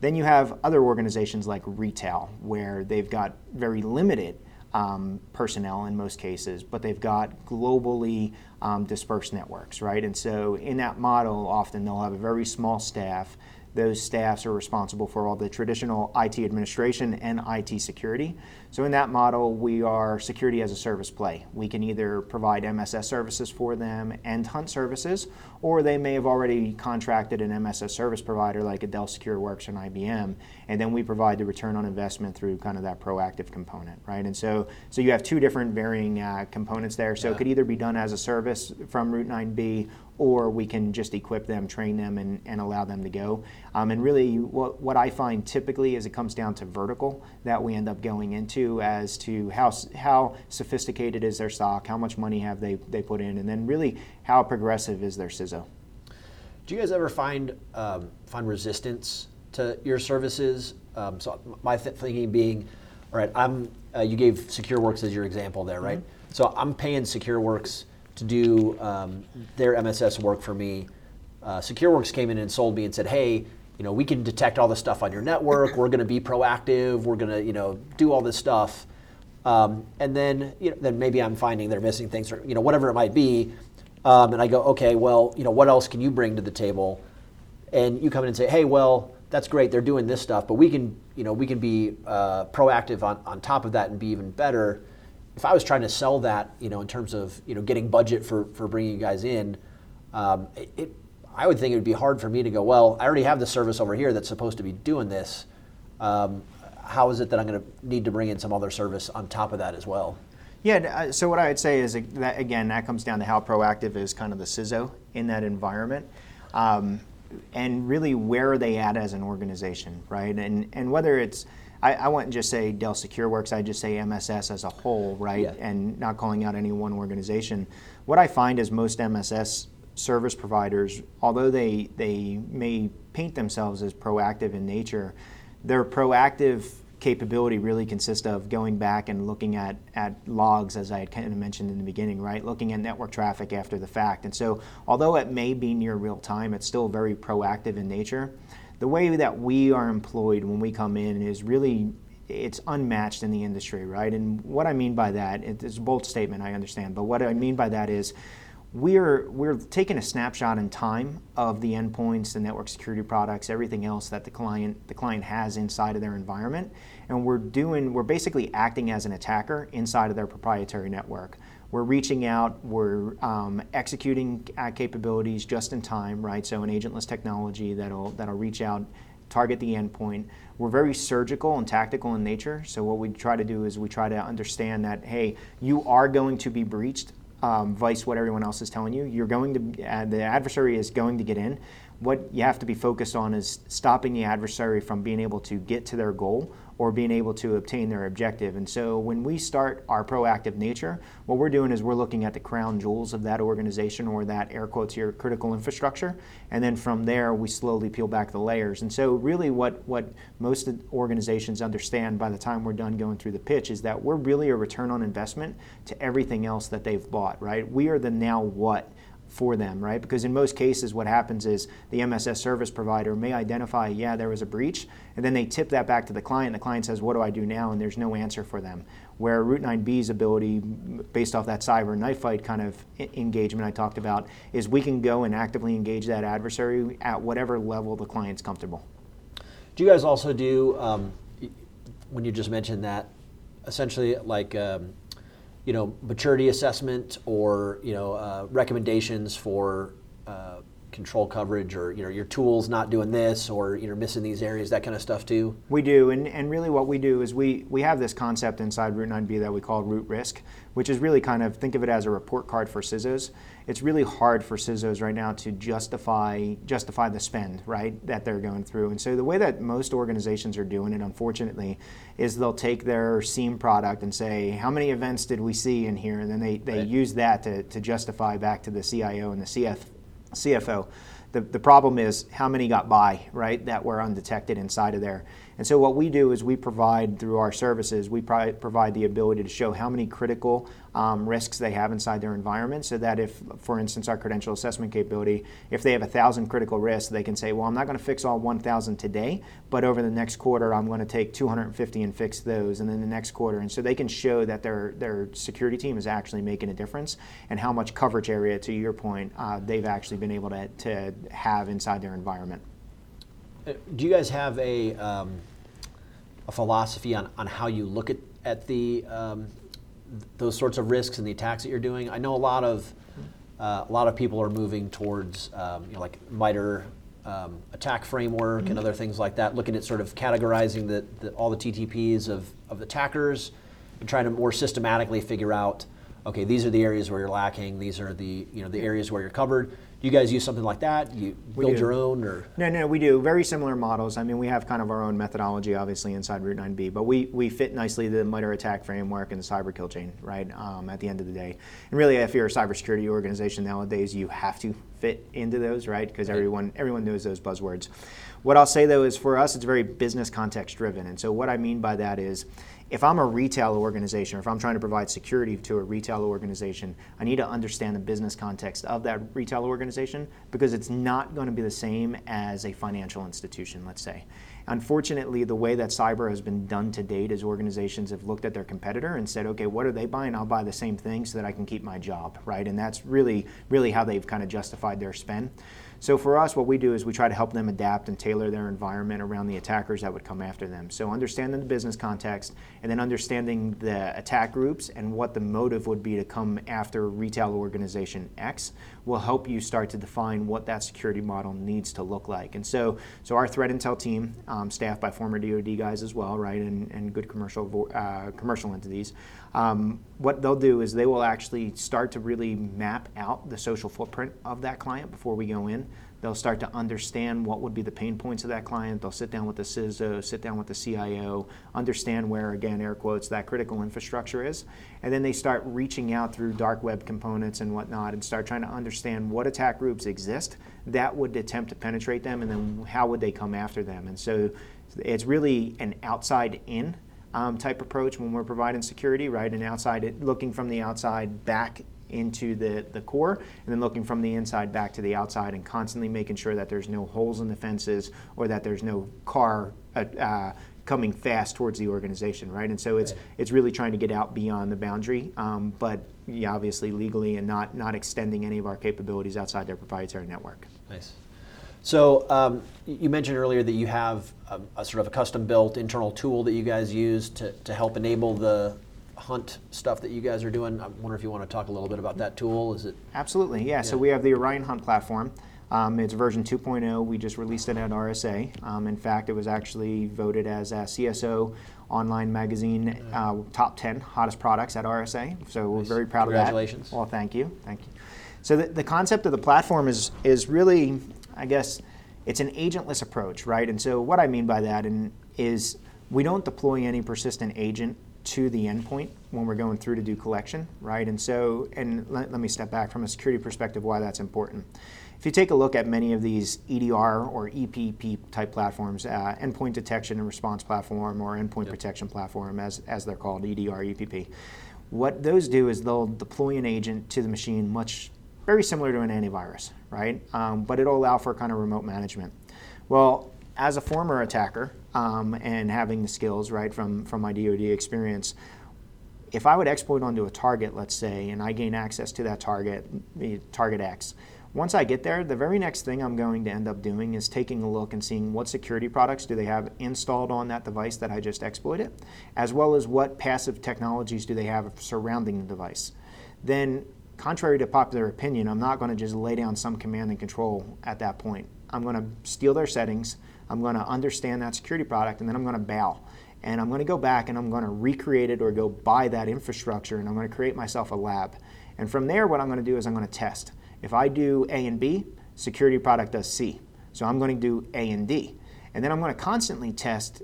Then you have other organizations like retail, where they've got very limited um, personnel in most cases, but they've got globally um, dispersed networks, right? And so in that model, often they'll have a very small staff those staffs are responsible for all the traditional IT administration and IT security. So in that model, we are security as a service play. We can either provide MSS services for them and hunt services, or they may have already contracted an MSS service provider like a Dell SecureWorks or IBM, and then we provide the return on investment through kind of that proactive component, right? And so, so you have two different varying uh, components there. So yeah. it could either be done as a service from Route 9B or we can just equip them, train them, and, and allow them to go. Um, and really, what, what I find typically is it comes down to vertical that we end up going into as to how, how sophisticated is their stock, how much money have they, they put in, and then really how progressive is their CISO. Do you guys ever find um, find resistance to your services? Um, so my th- thinking being, all right, I'm uh, you gave SecureWorks as your example there, right? Mm-hmm. So I'm paying SecureWorks to do um, their MSS work for me. Uh, SecureWorks came in and sold me and said, hey, you know, we can detect all the stuff on your network. We're going to be proactive. We're going to, you know, do all this stuff. Um, and then, you know, then maybe I'm finding they're missing things, or you know, whatever it might be. Um, and I go, okay, well, you know, what else can you bring to the table? And you come in and say, hey, well, that's great. They're doing this stuff, but we can, you know, we can be uh, proactive on, on top of that and be even better if I was trying to sell that, you know, in terms of you know getting budget for for bringing you guys in, um, it, it, I would think it would be hard for me to go. Well, I already have the service over here that's supposed to be doing this. Um, how is it that I'm going to need to bring in some other service on top of that as well? Yeah, uh, so what I would say is that again, that comes down to how proactive is kind of the CISO in that environment. Um, and really where are they at as an organization, right? And and whether it's I, I wouldn't just say Dell SecureWorks, I just say MSS as a whole, right? Yeah. And not calling out any one organization. What I find is most MSS service providers, although they, they may paint themselves as proactive in nature, their proactive capability really consists of going back and looking at, at logs, as I had kind of mentioned in the beginning, right? Looking at network traffic after the fact. And so, although it may be near real time, it's still very proactive in nature the way that we are employed when we come in is really it's unmatched in the industry, right? And what I mean by that, it's a bold statement, I understand, but what I mean by that is we're we're taking a snapshot in time of the endpoints, the network security products, everything else that the client the client has inside of their environment, and we're doing we're basically acting as an attacker inside of their proprietary network we're reaching out, we're um, executing capabilities just in time, right? So an agentless technology that'll that'll reach out, target the endpoint. We're very surgical and tactical in nature. So what we try to do is we try to understand that hey, you are going to be breached. Um, vice what everyone else is telling you. You're going to, uh, the adversary is going to get in. What you have to be focused on is stopping the adversary from being able to get to their goal or being able to obtain their objective. And so when we start our proactive nature, what we're doing is we're looking at the crown jewels of that organization or that air quotes here critical infrastructure. And then from there, we slowly peel back the layers. And so really what, what most organizations understand by the time we're done going through the pitch is that we're really a return on investment to everything else that they've bought, right? We are the now what for them, right? Because in most cases, what happens is the MSS service provider may identify, yeah, there was a breach, and then they tip that back to the client. The client says, what do I do now? And there's no answer for them. Where Route 9B's ability, based off that cyber knife fight kind of engagement I talked about, is we can go and actively engage that adversary at whatever level the client's comfortable. Do you guys also do, um, when you just mentioned that, essentially like um, you know, maturity assessment or you know uh, recommendations for uh, control coverage or you know your tools not doing this or you know missing these areas that kind of stuff too? We do and, and really what we do is we we have this concept inside route 9b that we call route risk which is really kind of think of it as a report card for CISOs it's really hard for CISOs right now to justify justify the spend right that they're going through. And so the way that most organizations are doing it unfortunately is they'll take their SIEM product and say how many events did we see in here? And then they, they right. use that to, to justify back to the CIO and the CF CFO. The, the problem is how many got by, right, that were undetected inside of there. And so what we do is we provide through our services, we pro- provide the ability to show how many critical um, risks they have inside their environment so that if, for instance, our credential assessment capability, if they have a thousand critical risks, they can say, well, I'm not going to fix all 1,000 today, but over the next quarter, I'm going to take 250 and fix those, and then the next quarter. And so they can show that their, their security team is actually making a difference and how much coverage area, to your point, uh, they've actually been able to, to have inside their environment. Do you guys have a, um, a philosophy on, on how you look at, at the um, those sorts of risks and the attacks that you're doing? I know a lot of uh, a lot of people are moving towards um, you know, like MITRE um, ATT&CK framework mm-hmm. and other things like that, looking at sort of categorizing the, the, all the TTPs of, of attackers and trying to more systematically figure out, okay, these are the areas where you're lacking, these are the you know the areas where you're covered. Do you guys use something like that? You build do. your own, or No, no, we do very similar models. I mean, we have kind of our own methodology, obviously, inside Route 9B, but we, we fit nicely the MITRE ATT&CK framework and the cyber kill chain, right? Um, at the end of the day, and really, if you're a cybersecurity organization nowadays, you have to fit into those, right? Because everyone everyone knows those buzzwords. What I'll say though is for us, it's very business context driven, and so what I mean by that is if I'm a retail organization or if I'm trying to provide security to a retail organization, I need to understand the business context of that retail organization because it's not going to be the same as a financial institution, let's say. Unfortunately, the way that cyber has been done to date is organizations have looked at their competitor and said, okay, what are they buying? I'll buy the same thing so that I can keep my job, right? And that's really, really how they've kind of justified their spend. So for us, what we do is we try to help them adapt and tailor their environment around the attackers that would come after them. So understanding the business context and then understanding the attack groups and what the motive would be to come after retail organization X will help you start to define what that security model needs to look like. And so, so our threat intel team, um, staffed by former DoD guys as well, right, and, and good commercial uh, commercial entities, um, what they'll do is they will actually start to really map out the social footprint of that client before we go in. They'll start to understand what would be the pain points of that client. They'll sit down with the CISO, sit down with the CIO, understand where, again, air quotes, that critical infrastructure is. And then they start reaching out through dark web components and whatnot and start trying to understand what attack groups exist that would attempt to penetrate them and then how would they come after them. And so it's really an outside in um, type approach when we're providing security, right? And outside, looking from the outside back into the, the core, and then looking from the inside back to the outside, and constantly making sure that there's no holes in the fences or that there's no car uh, uh, coming fast towards the organization, right? And so it's right. it's really trying to get out beyond the boundary, um, but yeah, obviously legally and not not extending any of our capabilities outside their proprietary network. Nice. So um, you mentioned earlier that you have a, a, sort of a custom-built internal tool that you guys use to, to help enable the hunt stuff that you guys are doing. I wonder if you want to talk a little bit about that tool. Is it absolutely? Yeah. yeah. So we have the Orion Hunt platform. Um, it's version 2.0. We just released it at RSA. Um, in fact, it was actually voted as a CSO online magazine uh, top 10 hottest products at RSA. So nice. we're very proud of that. Congratulations. Well, thank you. Thank you. So the, the concept of the platform is is really I guess it's an agentless approach, right? And so what I mean by that and is we don't deploy any persistent agent to the endpoint when we're going through to do collection, right? And so, and let, let me step back from a security perspective why that's important. If you take a look at many of these EDR or EPP type platforms, uh, endpoint detection and response platform or endpoint yep. protection platform, as, as they're called, EDR, EPP, what those do is they'll deploy an agent to the machine much very similar to an antivirus, right? Um, but it'll allow for kind of remote management. Well, as a former attacker um, and having the skills, right, from, from my DoD experience, if I would exploit onto a target, let's say, and I gain access to that target, target X, once I get there, the very next thing I'm going to end up doing is taking a look and seeing what security products do they have installed on that device that I just exploited, as well as what passive technologies do they have surrounding the device. Then contrary to popular opinion, I'm not going to just lay down some command and control at that point. I'm going to steal their settings, I'm going to understand that security product, and then I'm going to bow. And I'm going to go back and I'm going to recreate it or go buy that infrastructure and I'm going to create myself a lab. And from there, what I'm going to do is I'm going to test. If I do A and B, security product does C. So I'm going to do A and D. And then I'm going to constantly test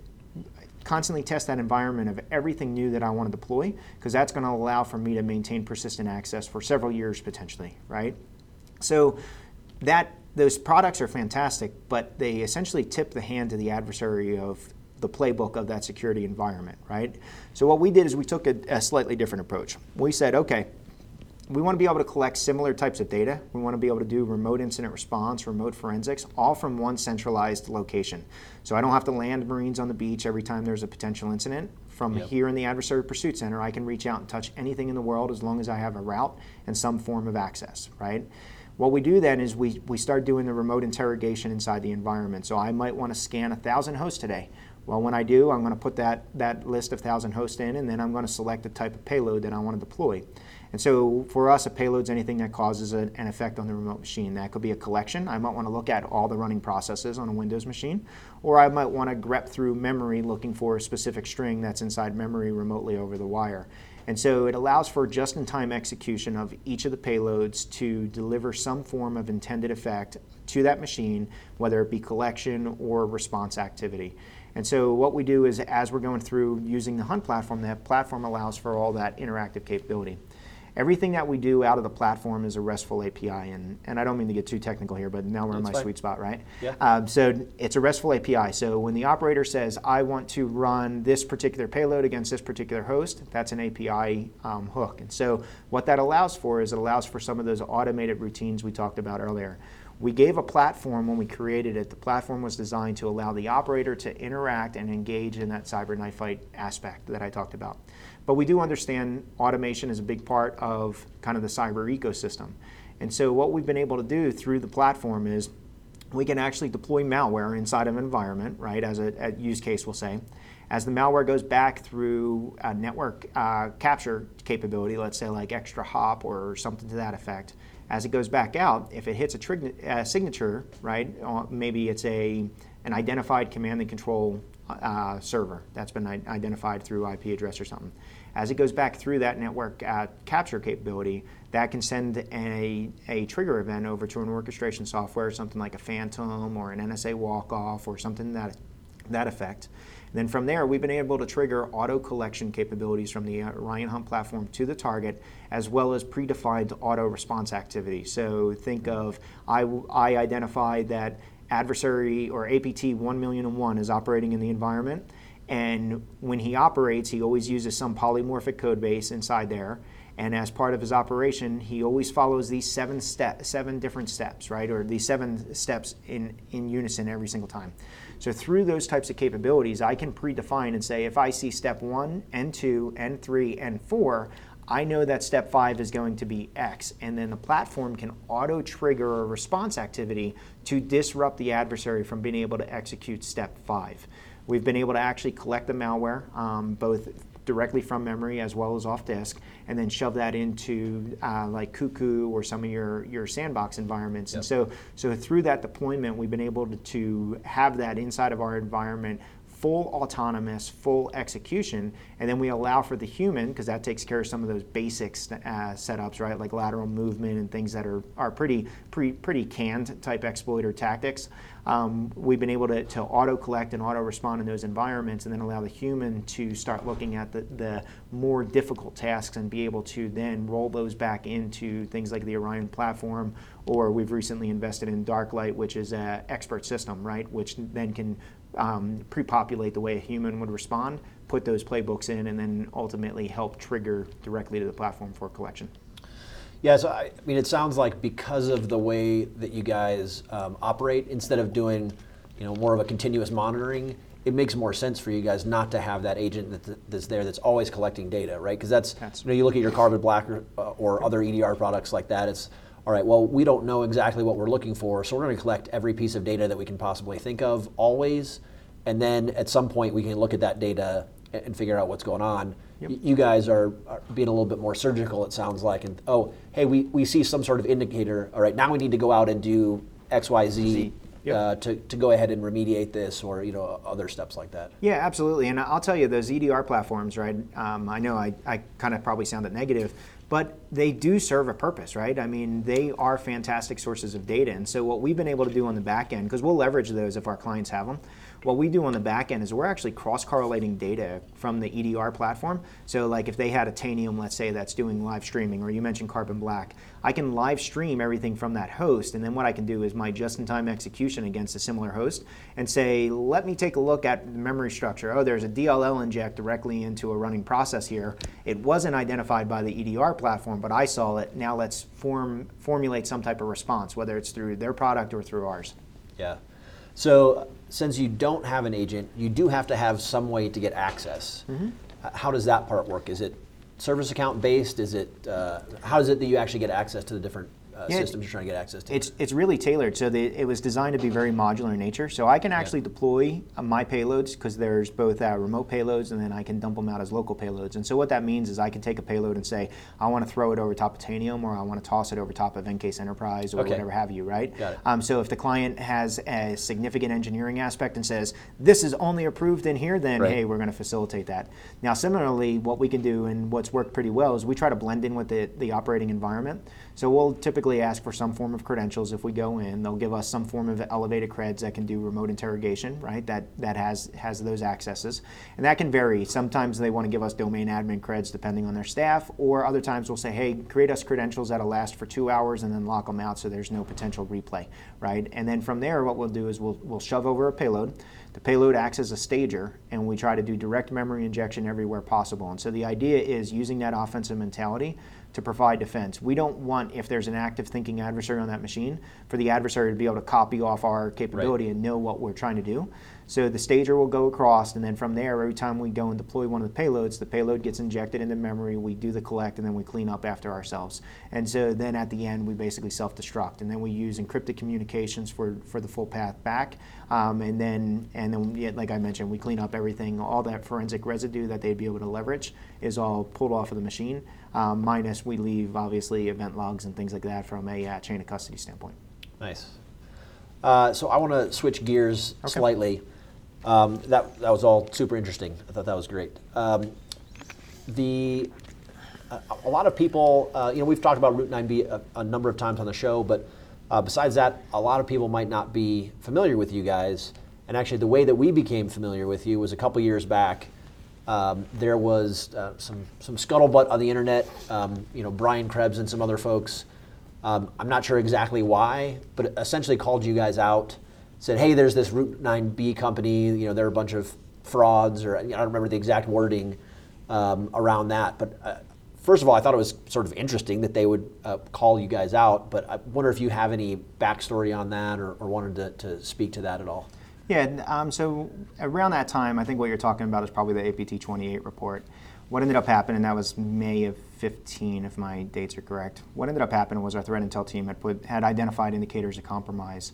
constantly test that environment of everything new that I want to deploy because that's going to allow for me to maintain persistent access for several years potentially, right? So that those products are fantastic, but they essentially tip the hand to the adversary of the playbook of that security environment, right? So what we did is we took a, a slightly different approach. We said, okay, we want to be able to collect similar types of data. We want to be able to do remote incident response, remote forensics, all from one centralized location. So I don't have to land Marines on the beach every time there's a potential incident. From yep. here in the Adversary Pursuit Center, I can reach out and touch anything in the world as long as I have a route and some form of access, right? What we do then is we, we start doing the remote interrogation inside the environment. So I might want to scan a thousand hosts today. Well, when I do, I'm going to put that, that list of 1,000 hosts in, and then I'm going to select the type of payload that I want to deploy. And so for us, a payload's anything that causes an effect on the remote machine. That could be a collection. I might want to look at all the running processes on a Windows machine, or I might want to grep through memory looking for a specific string that's inside memory remotely over the wire. And so it allows for just-in-time execution of each of the payloads to deliver some form of intended effect to that machine, whether it be collection or response activity. And so what we do is as we're going through using the Hunt platform, that platform allows for all that interactive capability. Everything that we do out of the platform is a RESTful API, and, and I don't mean to get too technical here, but now we're in my fine. sweet spot, right? Yeah. Um, so it's a RESTful API. So when the operator says, I want to run this particular payload against this particular host, that's an API um, hook. And so what that allows for is it allows for some of those automated routines we talked about earlier. We gave a platform when we created it. The platform was designed to allow the operator to interact and engage in that cyber knife fight aspect that I talked about. But we do understand automation is a big part of kind of the cyber ecosystem. And so what we've been able to do through the platform is we can actually deploy malware inside of an environment, right, as a, a use case, we'll say. As the malware goes back through a network uh, capture capability, let's say like ExtraHop or something to that effect, as it goes back out, if it hits a trig- uh, signature, right, uh, maybe it's a an identified command and control uh, server that's been i- identified through IP address or something. As it goes back through that network uh, capture capability, that can send a, a trigger event over to an orchestration software, something like a Phantom or an NSA WALKOFF or something that that effect. And then from there, we've been able to trigger auto collection capabilities from the uh, Orion Hunt platform to the target, as well as predefined auto response activity. So think of I, I identified that adversary or APT 1 is operating in the environment. And when he operates, he always uses some polymorphic code base inside there. And as part of his operation, he always follows these seven step, seven different steps, right? Or these seven steps in, in unison every single time. So through those types of capabilities, I can predefine and say if I see step one and two and three and four, I know that step five is going to be X, and then the platform can auto trigger a response activity to disrupt the adversary from being able to execute step five. We've been able to actually collect the malware, um, both directly from memory as well as off disk, and then shove that into uh, like Cuckoo or some of your, your sandbox environments. And so, so through that deployment, we've been able to, to have that inside of our environment full autonomous, full execution, and then we allow for the human because that takes care of some of those basic uh, setups, right? Like lateral movement and things that are are pretty pretty pretty canned type exploiter tactics. Um, we've been able to, to auto collect and auto respond in those environments, and then allow the human to start looking at the, the more difficult tasks and be able to then roll those back into things like the Orion platform, or we've recently invested in Darklight, which is an expert system, right? Which then can um, pre-populate the way a human would respond, put those playbooks in, and then ultimately help trigger directly to the platform for collection. Yeah, so I, I mean, it sounds like because of the way that you guys um, operate, instead of doing, you know, more of a continuous monitoring, it makes more sense for you guys not to have that agent that, that's there that's always collecting data, right? Because that's, That's- you know, you look at your Carbon Black or, uh, or other EDR products like that. It's all right. Well, we don't know exactly what we're looking for, so we're going to collect every piece of data that we can possibly think of always, and then at some point we can look at that data and, figure out what's going on. Y- You guys are, are being a little bit more surgical. It sounds like, and oh, hey, we, we see some sort of indicator. All right, now we need to go out and do X, Y, Z. Yep. Uh, to, to go ahead and remediate this or you know other steps like that. Yeah, absolutely. And I'll tell you, those EDR platforms, right? Um, I know I, I kind of probably sounded negative, but they do serve a purpose, right? I mean, they are fantastic sources of data. And so, what we've been able to do on the back end, because we'll leverage those if our clients have them, what we do on the back end is we're actually cross correlating data from the EDR platform. So, like if they had a Tanium, let's say, that's doing live streaming, or you mentioned Carbon Black, I can live stream everything from that host. And then what I can do is my just in time execution against a similar host and say, let me take a look at the memory structure. Oh, there's a DLL inject directly into a running process here. It wasn't identified by the EDR platform, but I saw it. Now let's form formulate some type of response, whether it's through their product or through ours. Yeah. So since you don't have an agent, you do have to have some way to get access. Mm-hmm. How does that part work? Is it service account based? Is it uh, how is it that you actually get access to the different uh, Yeah, systems you're trying to get access to? It's it's really tailored. So the, it was designed to be very modular in nature. So I can actually deploy uh, my payloads because there's both uh, remote payloads and then I can dump them out as local payloads. And so what that means is I can take a payload and say I want to throw it over top of Tanium or I want to toss it over top of EnCase Enterprise or Okay. whatever have you, right? Got it. Um, so if the client has a significant engineering aspect and says this is only approved in here, then Right. hey, we're going to facilitate that. Now, similarly, what we can do and what's worked pretty well is we try to blend in with the, the operating environment. So we'll typically ask for some form of credentials if we go in. They'll give us some form of elevated creds that can do remote interrogation, right? That that has has those accesses, and that can vary. Sometimes they want to give us domain admin creds depending on their staff, or other times we'll say, hey, create us credentials that'll last for two hours and then lock them out so there's no potential replay, right? And then from there, what we'll do is we'll we'll shove over a payload. The payload acts as a stager, and we try to do direct memory injection everywhere possible. And so the idea is using that offensive mentality to provide defense. We don't want, if there's an active thinking adversary on that machine, for the adversary to be able to copy off our capability and know what we're trying to do. So the stager will go across, and then from there, every time we go and deploy one of the payloads, the payload gets injected into memory. We do the collect, and then we clean up after ourselves. And so then at the end, we basically self-destruct, and then we use encrypted communications for, for the full path back. Um, and then, and then, like I mentioned, we clean up everything. All that forensic residue that they'd be able to leverage is all pulled off of the machine. Um, minus, we leave obviously event logs and things like that from a uh, chain of custody standpoint. Nice. Uh, so I want to switch gears Okay. slightly. Um, that that was all super interesting. I thought that was great. Um, the a, a lot of people, uh, you know, we've talked about Route 9B a, a number of times on the show, but uh, besides that, a lot of people might not be familiar with you guys. And actually, the way that we became familiar with you was a couple years back. Um, there was uh, some some scuttlebutt on the internet. Um, you know, Brian Krebs and some other folks. Um, I'm not sure exactly why, but essentially called you guys out, said, "Hey, there's this Route 9B company. You know, they're a bunch of frauds, or I don't remember the exact wording um, around that. But uh, first of all, I thought it was sort of interesting that they would uh, call you guys out. But I wonder if you have any backstory on that, or, or wanted to, to speak to that at all. Yeah, um, so around that time, I think what you're talking about is probably the APT 28 report. What ended up happening, that was May of 15, if my dates are correct. What ended up happening was our threat intel team had, put, had identified indicators of compromise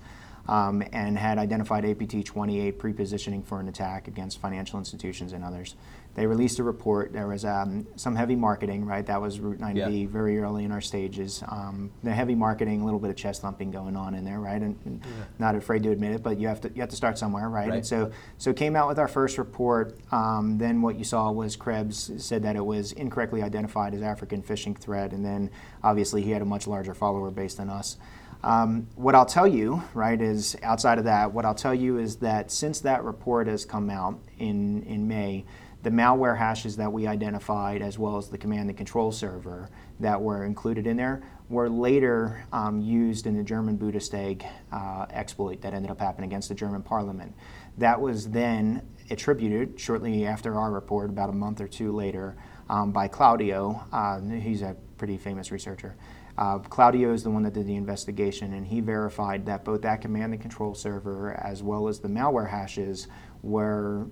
um, and had identified APT 28 pre-positioning for an attack against financial institutions and others. They released a report. There was um, some heavy marketing, right? That was Route 9B Yeah. very early in our stages. Um, the heavy marketing, a little bit of chest thumping going on in there, right? And, and not afraid to admit it, but you have to you have to start somewhere, right? Right. And so so came out with our first report. Um, then what you saw was Krebs said that it was incorrectly identified as African phishing threat, and then obviously he had a much larger follower base than us. Um, what I'll tell you, right, is outside of that, what I'll tell you is that since that report has come out in, in May, the malware hashes that we identified, as well as the command and control server that were included in there, were later um, used in the German Bundestag uh, exploit that ended up happening against the German parliament. That was then attributed shortly after our report, about a month or two later, um, by Claudio. Uh, he's a pretty famous researcher. Uh, Claudio is the one that did the investigation, and he verified that both that command and control server, as well as the malware hashes, were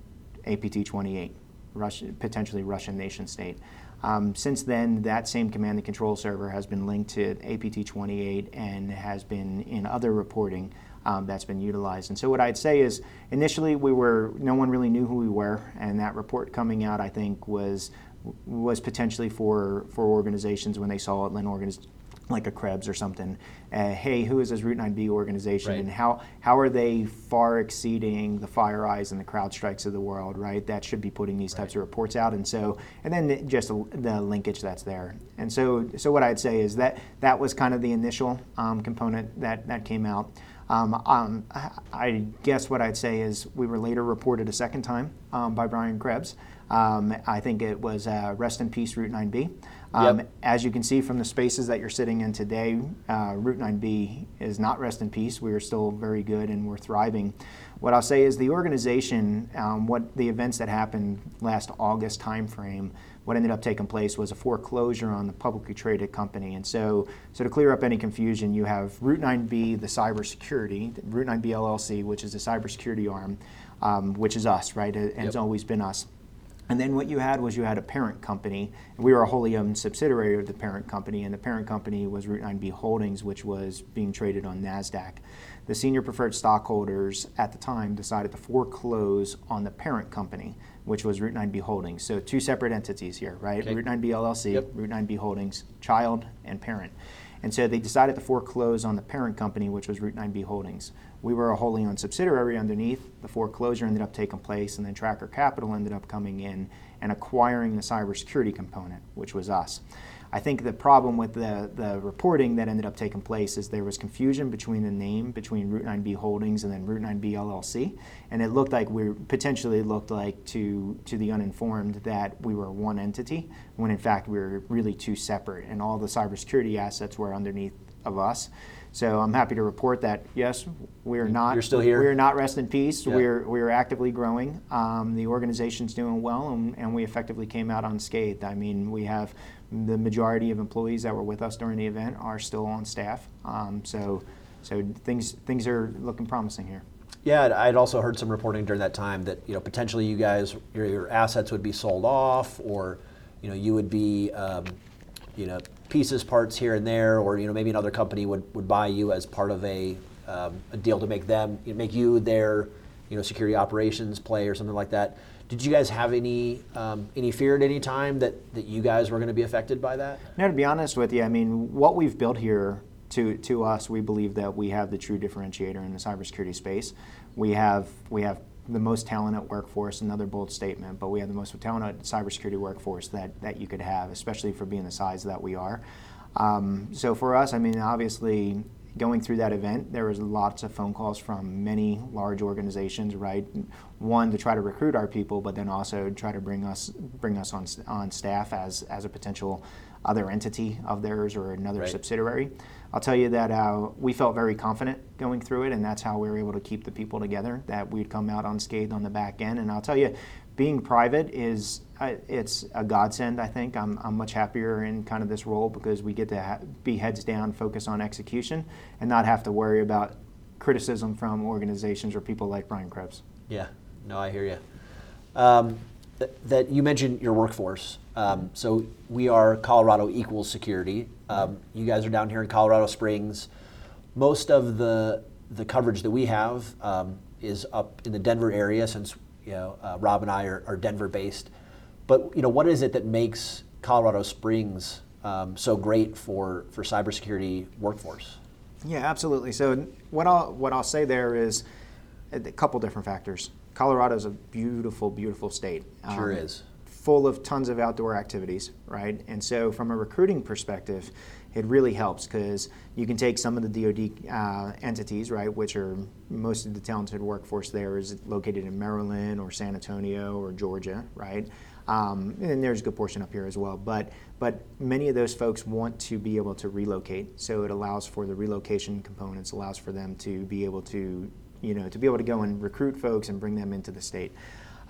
APT 28, Russian, potentially Russian nation state. Um, since then, that same command and control server has been linked to APT 28 and has been in other reporting um, that's been utilized. And so, what I'd say is, initially, we were no one really knew who we were, and that report coming out, I think, was was potentially for for organizations when they saw it, like a Krebs or something. Uh, hey, who is this Route 9B organization, Right. and how how are they far exceeding the FireEyes and the CrowdStrikes of the world? Right, that should be putting these types of reports out. And so, and then just the, linkage that's there. And so, so what I'd say is that that was kind of the initial um, component that that came out. Um, um, I- I guess what I'd say is we were later reported a second time um, by Brian Krebs. Um, I think it was uh, Rest in Peace Route 9B. Um, Yep. As you can see from the spaces that you're sitting in today, uh, Route 9B is not rest in peace. We are still very good and we're thriving. What I'll say is the organization, um, what the events that happened last August timeframe, what ended up taking place was a foreclosure on the publicly traded company. And so, so to clear up any confusion, you have Route 9B, the cybersecurity, Route 9B LLC, which is the cybersecurity arm, um, which is us, right? And it's always been us. And then what you had was you had a parent company. We were a wholly owned subsidiary of the parent company, and the parent company was Route 9B Holdings, which was being traded on NASDAQ. The senior preferred stockholders at the time decided to foreclose on the parent company, which was Route 9B Holdings. So two separate entities here, right? Okay. Route 9B LLC, Yep. Route 9B Holdings, child and parent. And so they decided to foreclose on the parent company, which was Route 9B Holdings. We were a wholly owned subsidiary underneath. The foreclosure ended up taking place, and then Tracker Capital ended up coming in and acquiring the cybersecurity component, which was us. I think the problem with the, the reporting that ended up taking place is there was confusion between the name between Route 9B Holdings and then Route 9B LLC, and it looked like we potentially looked like to to the uninformed that we were one entity when in fact we were really two separate, and all the cybersecurity assets were underneath of us. So I'm happy to report that yes, we are not. You're still here? We are not rest in peace. Yeah. We're we are actively growing. Um, the organization's doing well, and, and we effectively came out unscathed. I mean, we have the majority of employees that were with us during the event are still on staff. Um, so so things things are looking promising here. Yeah, I'd- I'd also heard some reporting during that time that you know potentially you guys your, your assets would be sold off, or you know you would be um, you know pieces, parts here and there, or you know maybe another company would, would buy you as part of a, um, a deal to make them make you their you know security operations play or something like that. Did you guys have any um, any fear at any time that, that you guys were going to be affected by that? No, to be honest with you, I mean, what we've built here to, to us, we believe that we have the true differentiator in the cybersecurity space. We have we have the most talented workforce, another bold statement, but we have the most talented cybersecurity workforce that, that you could have, especially for being the size that we are. Um, so for us, I mean, obviously, going through that event, there was lots of phone calls from many large organizations, right? One to try to recruit our people, but then also try to bring us bring us on on staff as as a potential other entity of theirs or another Right. subsidiary. I'll tell you that uh, we felt very confident going through it, and that's how we were able to keep the people together. That we'd come out unscathed on the back end, and I'll tell you, being private is uh, it's a godsend. I think I'm, I'm much happier in kind of this role because we get to ha- be heads down, focus on execution, and not have to worry about criticism from organizations or people like Brian Krebs. Yeah, no, I hear you. Um, th- that you mentioned your workforce. Um, so we are Colorado Equals Security. Um, you guys are down here in Colorado Springs. Most of the the coverage that we have um, is up in the Denver area, since you know uh, Rob and I are, are Denver based. But you know, what is it that makes Colorado Springs um, so great for for cybersecurity workforce? Yeah, absolutely. So what I'll what I'll say there is a couple different factors. Colorado is a beautiful, beautiful state. Sure Um, is. Full of tons of outdoor activities, right? And so, from a recruiting perspective, it really helps because you can take some of the DoD uh, entities, right, which are most of the talented workforce there is located in Maryland or San Antonio or Georgia, right? Um, and there's a good portion up here as well. But but many of those folks want to be able to relocate, so it allows for the relocation components, allows for them to be able to you know to be able to go and recruit folks and bring them into the state.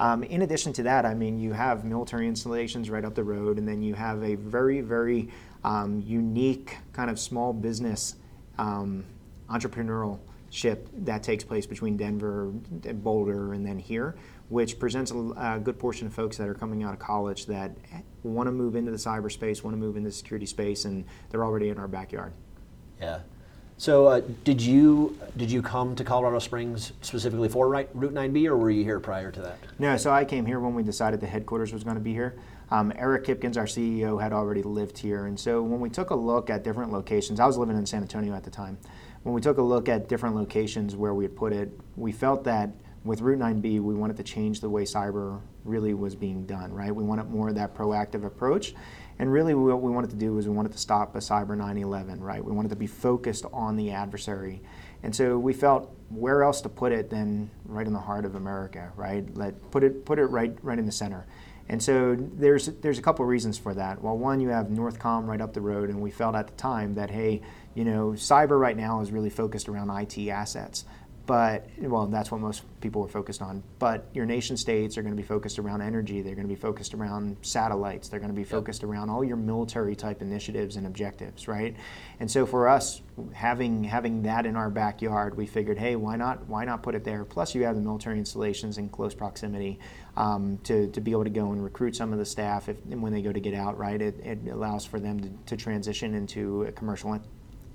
Um, in addition to that, I mean, you have military installations right up the road, and then you have a very, very um, unique kind of small business um, entrepreneurship that takes place between Denver, and Boulder, and then here, which presents a, a good portion of folks that are coming out of college that want to move into the cyberspace, want to move into the security space, and they're already in our backyard. Yeah. So uh, did you did you come to Colorado Springs specifically for Ri- Route 9B, or were you here prior to that? No, so I came here when we decided the headquarters was going to be here. Um, Eric Hipkins, our CEO, had already lived here, and so when we took a look at different locations, I was living in San Antonio at the time. When we took a look at different locations where we had put it, we felt that with Route 9B, we wanted to change the way cyber really was being done. Right, we wanted more of that proactive approach, and really what we wanted to do was we wanted to stop a cyber 9/11. Right, we wanted to be focused on the adversary. And so we felt where else to put it than right in the heart of America, right? Let put it put it right right in the center. And so there's there's a couple reasons for that. Well, one, you have Northcom right up the road, and we felt at the time that hey, you know, cyber right now is really focused around IT assets. But well, that's what most people were focused on. But your nation states are going to be focused around energy. They're going to be focused around satellites. They're going to be focused around all your military type initiatives and objectives, right? And so for us, having having that in our backyard, we figured, hey, why not why not put it there? Plus, you have the military installations in close proximity um, to, to be able to go and recruit some of the staff if, when they go to get out, right? It, it allows for them to, to transition into a commercial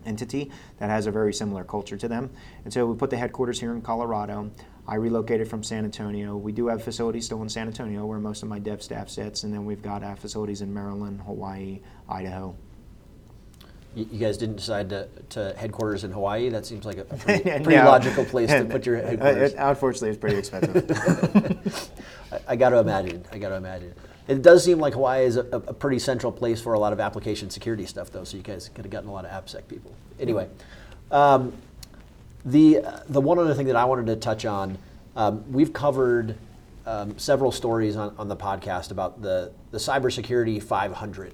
entity that has a very similar culture to them. And so we put the headquarters here in Colorado. I relocated from San Antonio. We do have facilities still in San Antonio where most of my dev staff sits, and then we've got uh, facilities in Maryland, Hawaii, Idaho. You you guys didn't decide to, to headquarters in Hawaii? That seems like a pretty, pretty logical place to put your headquarters. It- unfortunately, it's pretty expensive. I, I got to imagine. I got to imagine. It does seem like Hawaii is a, a pretty central place for a lot of application security stuff, though. So you guys could have gotten a lot of AppSec people. Anyway, um, the the one other thing that I wanted to touch on, um, we've covered um, several stories on, on the podcast about the the cybersecurity 500.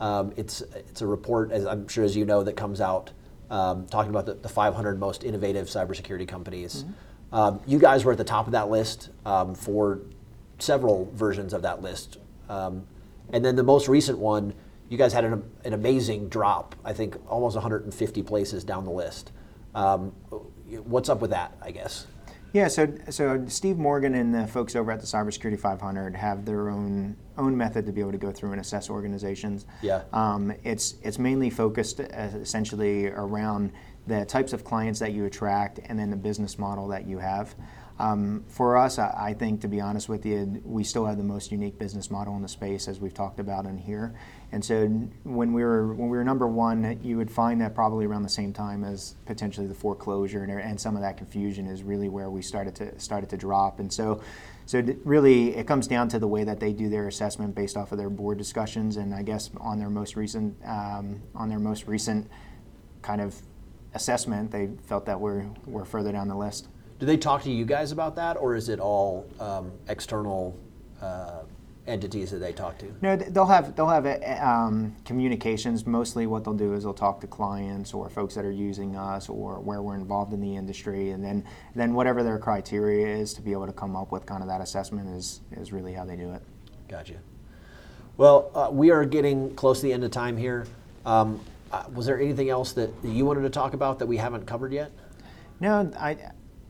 Um, it's it's a report, as I'm sure as you know, that comes out um, talking about the, the 500 most innovative cybersecurity companies. Um, you guys were at the top of that list um, for several versions of that list, um, and then the most recent one, you guys had an, an amazing drop. I think almost 150 places down the list. Um, what's up with that? I guess. Yeah, so so Steve Morgan and the folks over at the Cybersecurity 500 have their own own method to be able to go through and assess organizations. Yeah. Um, it's it's mainly focused uh, essentially around the types of clients that you attract and then the business model that you have. Um, for us, I, I think, to be honest with you, we still have the most unique business model in the space, as we've talked about in here. And so, when we were when we were number one, you would find that probably around the same time as potentially the foreclosure and, and some of that confusion is really where we started to started to drop. And so, so really, it comes down to the way that they do their assessment based off of their board discussions, and I guess on their most recent um, on their most recent kind of assessment, they felt that we're we're further down the list. Do they talk to you guys about that, or is it all um, external uh, entities that they talk to? No, they'll have they'll have uh, um, communications. Mostly, what they'll do is they'll talk to clients or folks that are using us or where we're involved in the industry, and then then whatever their criteria is to be able to come up with kind of that assessment is is really how they do it. Gotcha. Well, uh, we are getting close to the end of time here. Um, uh, was there anything else that you wanted to talk about that we haven't covered yet? No, I.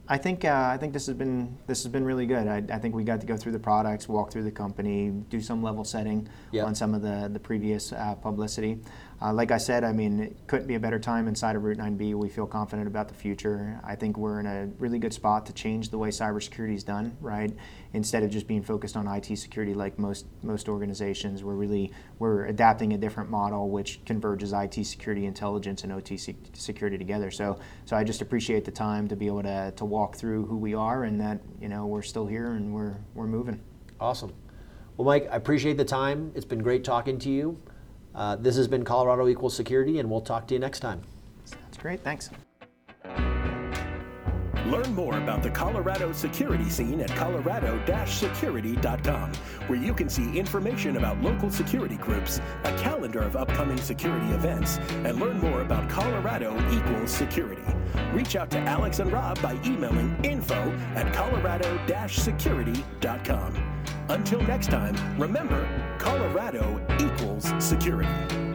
I think uh, I think this has been this has been really good. I, I think we got to go through the products, walk through the company, do some level setting Yeah. on some of the the previous uh, publicity. Uh, like I said, I mean, it couldn't be a better time inside of root9B. We feel confident about the future. I think we're in a really good spot to change the way cybersecurity is done. Right, instead of just being focused on IT security like most most organizations, we're really we're adapting a different model which converges IT security, intelligence, and OT security together. So, so I just appreciate the time to be able to, to walk through who we are and that you know we're still here and we're we're moving. Awesome. Well, Mike, I appreciate the time. It's been great talking to you. Uh, this has been Colorado Equal Security, and we'll talk to you next time. That's great. Thanks. Learn more about the Colorado security scene at colorado-security.com, where you can see information about local security groups, a calendar of upcoming security events, and learn more about Colorado equals security. Reach out to Alex and Rob by emailing info at colorado-security.com. Until next time, remember, Colorado equals security.